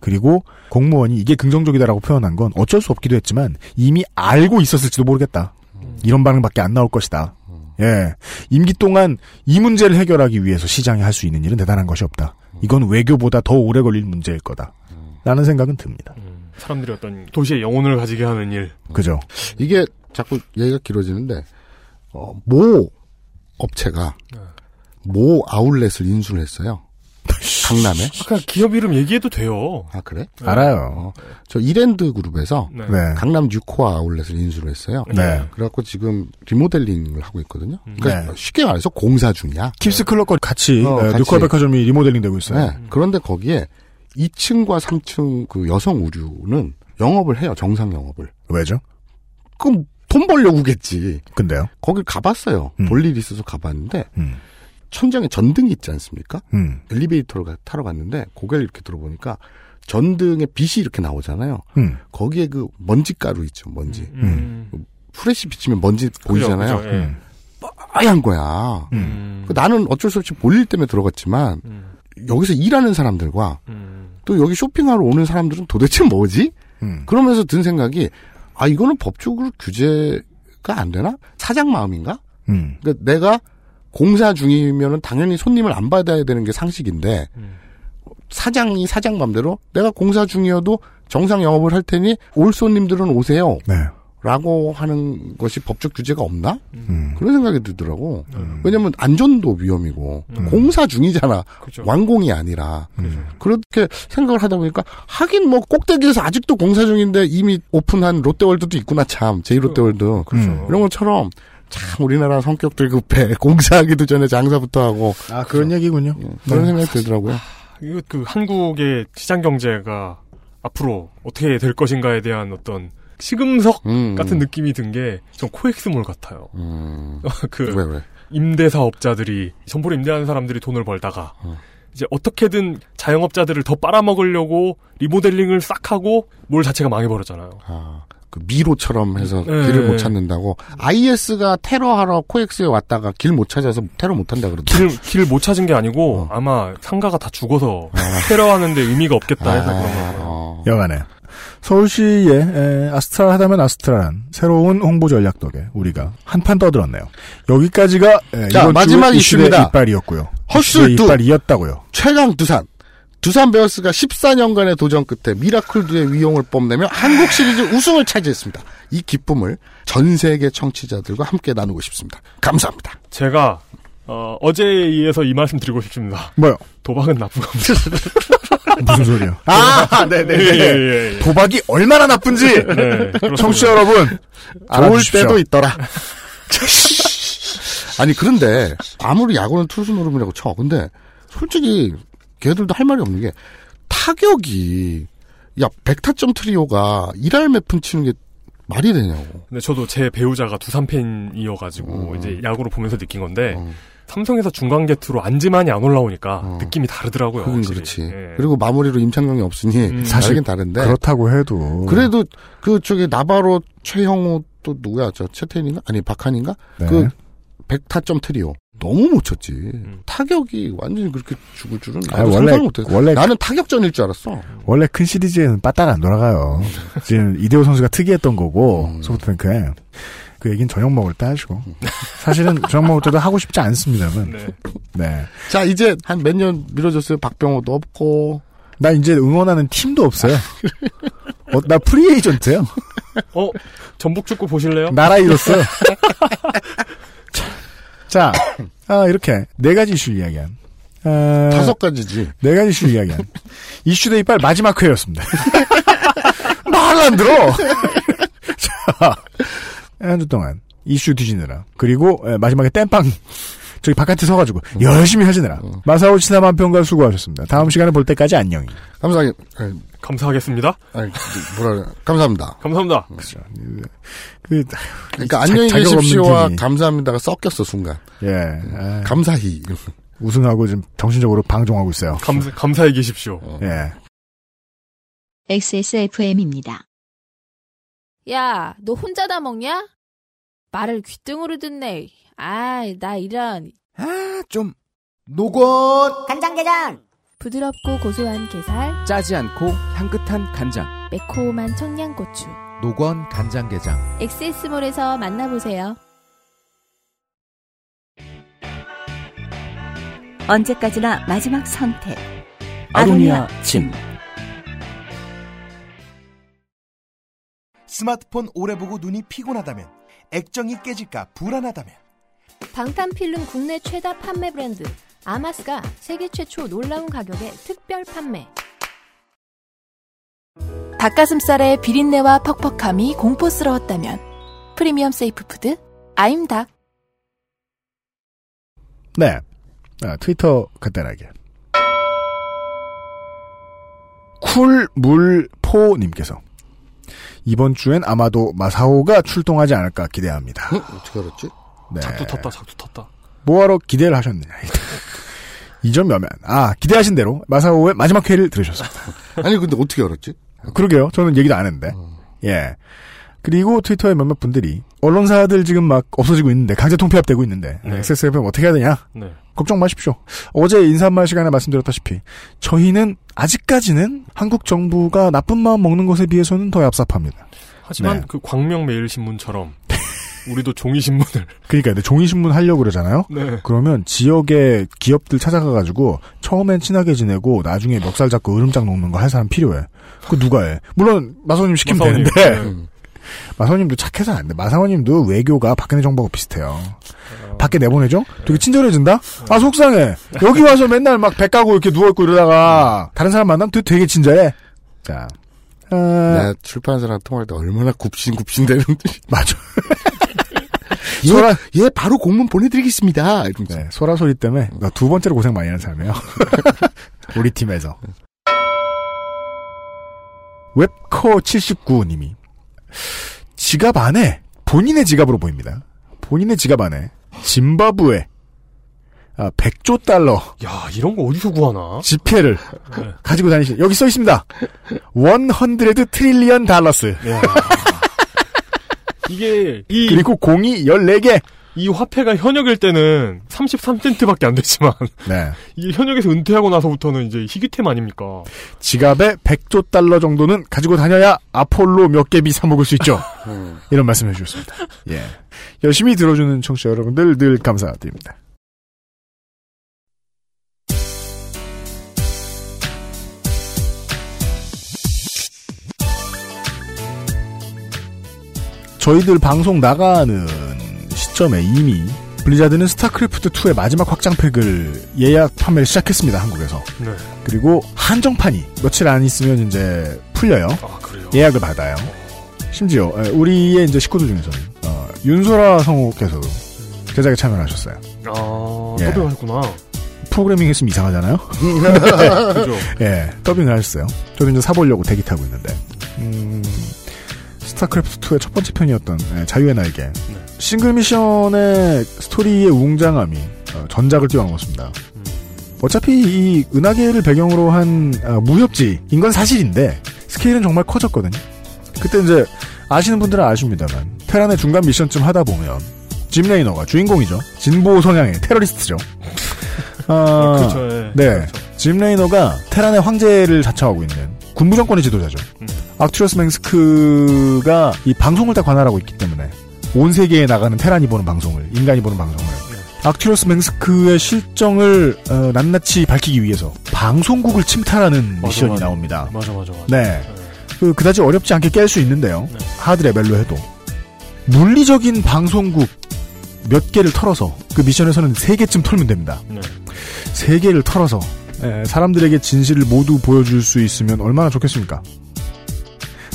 그리고 공무원이 이게 긍정적이다라고 표현한 건 어쩔 수 없기도 했지만 이미 알고 있었을지도 모르겠다. 이런 반응밖에 안 나올 것이다. 예. 임기 동안 이 문제를 해결하기 위해서 시장이 할 수 있는 일은 대단한 것이 없다. 이건 외교보다 더 오래 걸릴 문제일 거다. 라는 생각은 듭니다. 사람들이 어떤 도시의 영혼을 가지게 하는 일. 그죠. 이게 자꾸 얘기가 길어지는데 어, 모 업체가 모 아울렛을 인수를 했어요. 강남에. 아까 기업 이름 얘기해도 돼요. 아 그래? 알아요. 어, 저 이랜드 그룹에서 네. 네. 강남 뉴코아 아울렛을 인수를 했어요. 네. 그래갖고 지금 리모델링을 하고 있거든요. 그러니까 네. 쉽게 말해서 공사 중이야. 킴스 클럽과 같이 어, 네, 같이. 뉴코아 백화점이 리모델링 되고 있어요. 네. 그런데 거기에 2층과 3층 그 여성 의류는 영업을 해요. 정상 영업을. 왜죠? 그럼 돈 벌려고겠지. 근데요? 거길 가봤어요. 볼 일이 있어서 가봤는데 음. 천장에 전등이 있지 않습니까? 음. 엘리베이터를 가- 타러 갔는데 고개를 이렇게 들어보니까 전등에 빛이 이렇게 나오잖아요. 음. 거기에 그 먼지 가루 있죠, 먼지. 음. 프레시 비치면 먼지 보이잖아요. 그죠, 예. 빠얀 거야. 음. 그 나는 어쩔 수 없이 볼일 때문에 들어갔지만 여기서 일하는 사람들과 음. 또 여기 쇼핑하러 오는 사람들은 도대체 뭐지? 음. 그러면서 든 생각이 아 이거는 법적으로 규제가 안 되나? 사장 마음인가? 음. 그러니까 내가 공사 중이면은 당연히 손님을 안 받아야 되는 게 상식인데 사장이 사장 맘대로 내가 공사 중이어도 정상 영업을 할 테니 올 손님들은 오세요. 네. 라고 하는 것이 법적 규제가 없나? 음. 그런 생각이 들더라고. 왜냐면 안전도 위험이고 공사 중이잖아. 그죠. 완공이 아니라. 그렇게 생각을 하다 보니까 하긴 뭐 꼭대기에서 아직도 공사 중인데 이미 오픈한 롯데월드도 있구나 참. 제2롯데월드. 그렇죠. 이런 것처럼 참 우리나라 성격들 급해. 공사하기도 전에 장사부터 하고. 아 그런 얘기군요. 그런 네. 생각이 들더라고요. 이거 그 한국의 시장 경제가 앞으로 어떻게 될 것인가에 대한 어떤 시금석 음, 같은 느낌이 든게전 코엑스몰 같아요. 음. 그 왜, 왜? 임대 사업자들이 점포를 임대하는 사람들이 돈을 벌다가 어. 이제 어떻게든 자영업자들을 더 빨아먹으려고 리모델링을 싹 하고 몰 자체가 망해버렸잖아요. 아, 그 미로처럼 해서 네. 길을 못 찾는다고. IS가 테러하러 코엑스에 왔다가 길 못 찾아서 테러 못 한다 그러더라고. 길, 길 못 찾은 게 아니고 아마 상가가 다 죽어서 테러하는데 의미가 없겠다 해서 그런 거예요. 여간에 서울시의 에, 아스트라 하다면 아스트라란 새로운 홍보 전략 덕에 우리가 한판 떠들었네요. 여기까지가 에, 자, 이번 마지막 주 이슈입니다. 이빨이었고요. 이슈의 이빨이었다고요. 최강 두산. 두산 베어스가 14년간의 도전 끝에 미라클두의 위용을 뽐내며 한국 시리즈 우승을 차지했습니다. 이 기쁨을 전 세계 청취자들과 함께 나누고 싶습니다. 감사합니다. 제가 어, 어제에 이어서 이 말씀 드리고 싶습니다. 뭐요? 도박은 나쁜 겁니다. 무슨 소리요? 아, 네네네. 예, 예, 예. 도박이 얼마나 나쁜지 네. 청취자 여러분 좋을 알아주십시오. 때도 있더라. 아니 그런데 아무리 야구는 투수 노름이라고 쳐. 근데 솔직히 걔들도 할 말이 없는 게 타격이 야 백타점 트리오가 일할 몇푼 치는 게 말이 되냐고. 근데 저도 제 배우자가 두산 팬이어가지고 이제 야구를 보면서 느낀 건데 삼성에서 중간 게투로 안지만이 안 올라오니까 느낌이 다르더라고요. 그건 확실히. 그렇지. 예. 그리고 마무리로 임창용이 없으니 음. 사실 다르긴 다른데. 그렇다고 해도 그래도 그 저기 나바로 최형우 또 누구야? 저 채태인인가? 아니 박한인가? 네. 그 백타점 트리오 너무 못 쳤지. 타격이 완전히 그렇게 죽을 줄은 아, 나도 원래- 못했어. 원래- 나는 타격전일 줄 알았어. 원래 큰 시리즈에는 빠따가 안 돌아가요. 지금 이대호 선수가 특이했던 거고 음. 소프트뱅크에 그 얘기는 저녁 먹을 때 하시고 사실은 저녁 먹을 때도 하고 싶지 않습니다만 네. 자 이제 한 몇 년 미뤄졌어요. 박병호도 없고 나 이제 응원하는 팀도 없어요. 어, 나 free agent예요. 어, 전북 축구 보실래요? 나라 잃었어요. 자, 아, 이렇게 네 가지 이슈 이야기한 아, 다섯 가지지. 네 가지 이슈 이야기한 이슈대이빨 마지막 회였습니다. 말안 들어. 자, 한 주 동안 이슈 뒤지느라 그리고 에, 마지막에 땜빵 저기 바깥에 서가지고 열심히 하시느라 마사오 치나만 평가 수고하셨습니다. 다음 시간에 볼 때까지 안녕히. 감사하게 감사하겠습니다. 아니, 뭐라 그래. 감사합니다. 감사합니다. 그렇죠. 그 그러니까 자- 안녕히 계십시오와. 감사합니다가 섞였어 순간. 예. 아, 감사히. 우승하고 지금 정신적으로 방종하고 있어요. 감사, 감사해 계십시오. 예. XSFM입니다. 야, 너 혼자 다 먹냐? 말을 귀등으로 듣네. 아이, 나 이런. 아, 좀 노건 간장게장 부드럽고 고소한 게살, 짜지 않고 향긋한 간장. 매콤한 청양고추. 노건 간장게장. 엑세스몰에서 만나보세요. 언제까지나 마지막 선택. 아로니아 침. 스마트폰 오래 보고 눈이 피곤하다면 액정이 깨질까 불안하다면 방탄필름 국내 최다 판매 브랜드 아마스가 세계 최초 놀라운 가격에 특별 판매. 닭가슴살의 비린내와 퍽퍽함이 공포스러웠다면 premium safe food 아임닭. 네. 아, 트위터 간단하게. 쿨물포님께서 이번 주엔 아마도 마사오가 출동하지 않을까 기대합니다. 어떻게 알았지? 네. 작두 탔다, 작두 탔다. 뭐하러 기대를 하셨느냐. 이점 몇면 아 기대하신 대로 마사오의 마지막 회를 들으셨습니다. 아니 근데 어떻게 알았지? 그러게요. 저는 얘기도 안 했는데. 예. 그리고 트위터에 몇몇 분들이 언론사들 지금 막 없어지고 있는데 강제 통폐합되고 있는데 네. XSFM 어떻게 해야 되냐? 네. 걱정 마십시오. 어제 인사말 시간에 말씀드렸다시피 저희는 아직까지는 한국 정부가 나쁜 마음 먹는 것에 비해서는 더 얍삽합니다. 하지만 네. 그 광명 매일신문처럼 우리도 종이신문을 그러니까 근데 종이신문 하려고 그러잖아요. 네. 그러면 지역의 기업들 찾아가가지고 처음엔 친하게 지내고 나중에 멱살 잡고 으름장 놓는 거 할 사람 필요해. 그 누가 해? 물론 마사오님 시키면 마사오님, 되는데 네. 마사오님도 착해서 안 돼. 마사오님도 외교가 박근혜 정부하고 비슷해요. 밖에 내보내죠? 되게 친절해진다? 아 속상해. 여기 와서 맨날 막 배 까고 이렇게 누워있고 이러다가 다른 사람 만나면 또 되게 친절해. 자. 아, 내가 출판사랑 통화할 때 얼마나 굽신굽신대는지. 맞아. 얘, 소라, 얘 바로 공문 보내드리겠습니다. 이러면서. 네, 소라 소리 때문에 나 두 번째로 고생 많이 하는 사람이에요. 우리 팀에서. 웹커79님이 지갑 안에 본인의 지갑으로 보입니다. 본인의 지갑 안에 짐바브웨 아, 100조 달러 야, 이런 거 어디서 구하나? 지폐를 네. 가지고 다니시 여기 써 있습니다. 100 트릴리언 달러스. 네. 이게 이 그리고 공이 14개. 이 화폐가 현역일 때는 33센트밖에 안 됐지만 네. 이게 현역에서 은퇴하고 나서부터는 이제 희귀템 아닙니까? 지갑에 100조 달러 정도는 가지고 다녀야 아폴로 몇 개비 사 먹을 수 있죠. 이런 말씀해 주셨습니다. 예. 열심히 들어주는 청취자 여러분들 늘 감사드립니다. 저희들 방송 나가는 시점에 이미 블리자드는 스타크래프트 2의 마지막 확장팩을 예약 판매를 시작했습니다, 한국에서. 네. 그리고 한정판이 며칠 안 있으면 이제 풀려요. 아, 그래요? 예약을 받아요. 심지어 에, 우리의 이제 식구들 중에서는 어, 윤소라 성우께서도 제작에 참여를 하셨어요. 아, 예. 더빙하셨구나. 프로그래밍 했으면 이상하잖아요. 그죠. 예, 더빙을 하셨어요. 저도 이제 사보려고 대기 타고 있는데. 음, 스타크래프트2의 첫 번째 편이었던 예, 자유의 날개. 싱글 미션의 스토리의 웅장함이 어, 전작을 뛰어넘었습니다. 어차피 이 은하계를 배경으로 한 아, 무협지인 건 사실인데 스케일은 정말 커졌거든요. 그때 이제 아시는 분들은 아십니다만 테란의 중간 미션쯤 하다 보면 짐 레이너가 주인공이죠. 진보 성향의 테러리스트죠. 아, 그렇죠, 예. 네. 짐 레이너가 테란의 황제를 자처하고 있는 군부 정권의 지도자죠. 악투러스 맹스크가 이 방송을 다 관할하고 있기 때문에 온 세계에 나가는 테란이 보는 방송을 인간이 보는 방송을 악투러스 맹스크의 실정을 어, 낱낱이 밝히기 위해서 방송국을 침탈하는 맞아, 미션이 맞아. 나옵니다. 맞아, 맞아, 맞아. 네. 그, 그다지 어렵지 않게 깰 수 있는데요. 하드 레벨로 해도. 물리적인 방송국 몇 개를 털어서, 그 미션에서는 세 개쯤 털면 됩니다. 네. 세 개를 털어서, 에, 사람들에게 진실을 모두 보여줄 수 있으면 얼마나 좋겠습니까?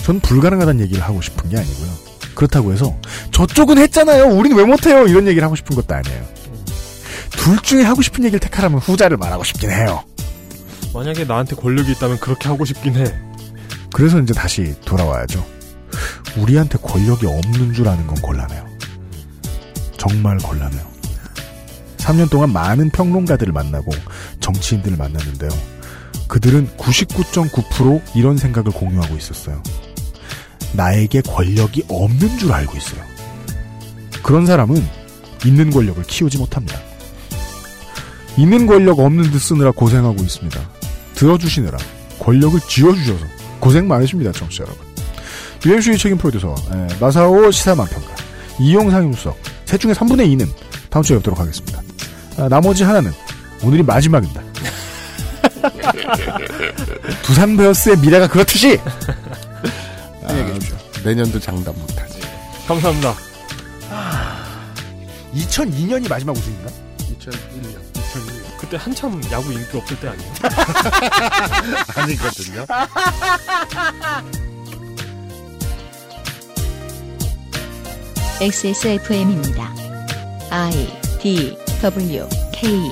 전 불가능하다는 얘기를 하고 싶은 게 아니고요. 그렇다고 해서, 저쪽은 했잖아요! 우린 왜 못해요! 이런 얘기를 하고 싶은 것도 아니에요. 둘 중에 하고 싶은 얘기를 택하라면 후자를 말하고 싶긴 해요. 만약에 나한테 권력이 있다면 그렇게 하고 싶긴 해. 그래서 이제 다시 돌아와야죠. 우리한테 권력이 없는 줄 아는 건 곤란해요. 정말 곤란해요. 3년 동안 많은 평론가들을 만나고 정치인들을 만났는데요. 그들은 99.9% 이런 생각을 공유하고 있었어요. 나에게 권력이 없는 줄 알고 있어요. 그런 사람은 있는 권력을 키우지 못합니다. 있는 권력 없는 듯 쓰느라 고생하고 있습니다. 들어주시느라 권력을 쥐어주셔서 고생 많으십니다, 청취자 여러분. UMC의 책임 프로듀서 에, 마사오 시사만평가 이용상 임수석 셋 중에 3분의 2는 다음 주에 뵙도록 하겠습니다. 아, 나머지 하나는 오늘이 마지막입니다. 두산 베어스의 미래가 그렇듯이 안녕히 계십시오. 내년도 장담 못하지. 감사합니다. 2002년이 마지막 우승인가? 2001년. 2001년. 그때 한참 야구 인기 없을 때 아니에요? 아니거든요. XSFM입니다. I D W K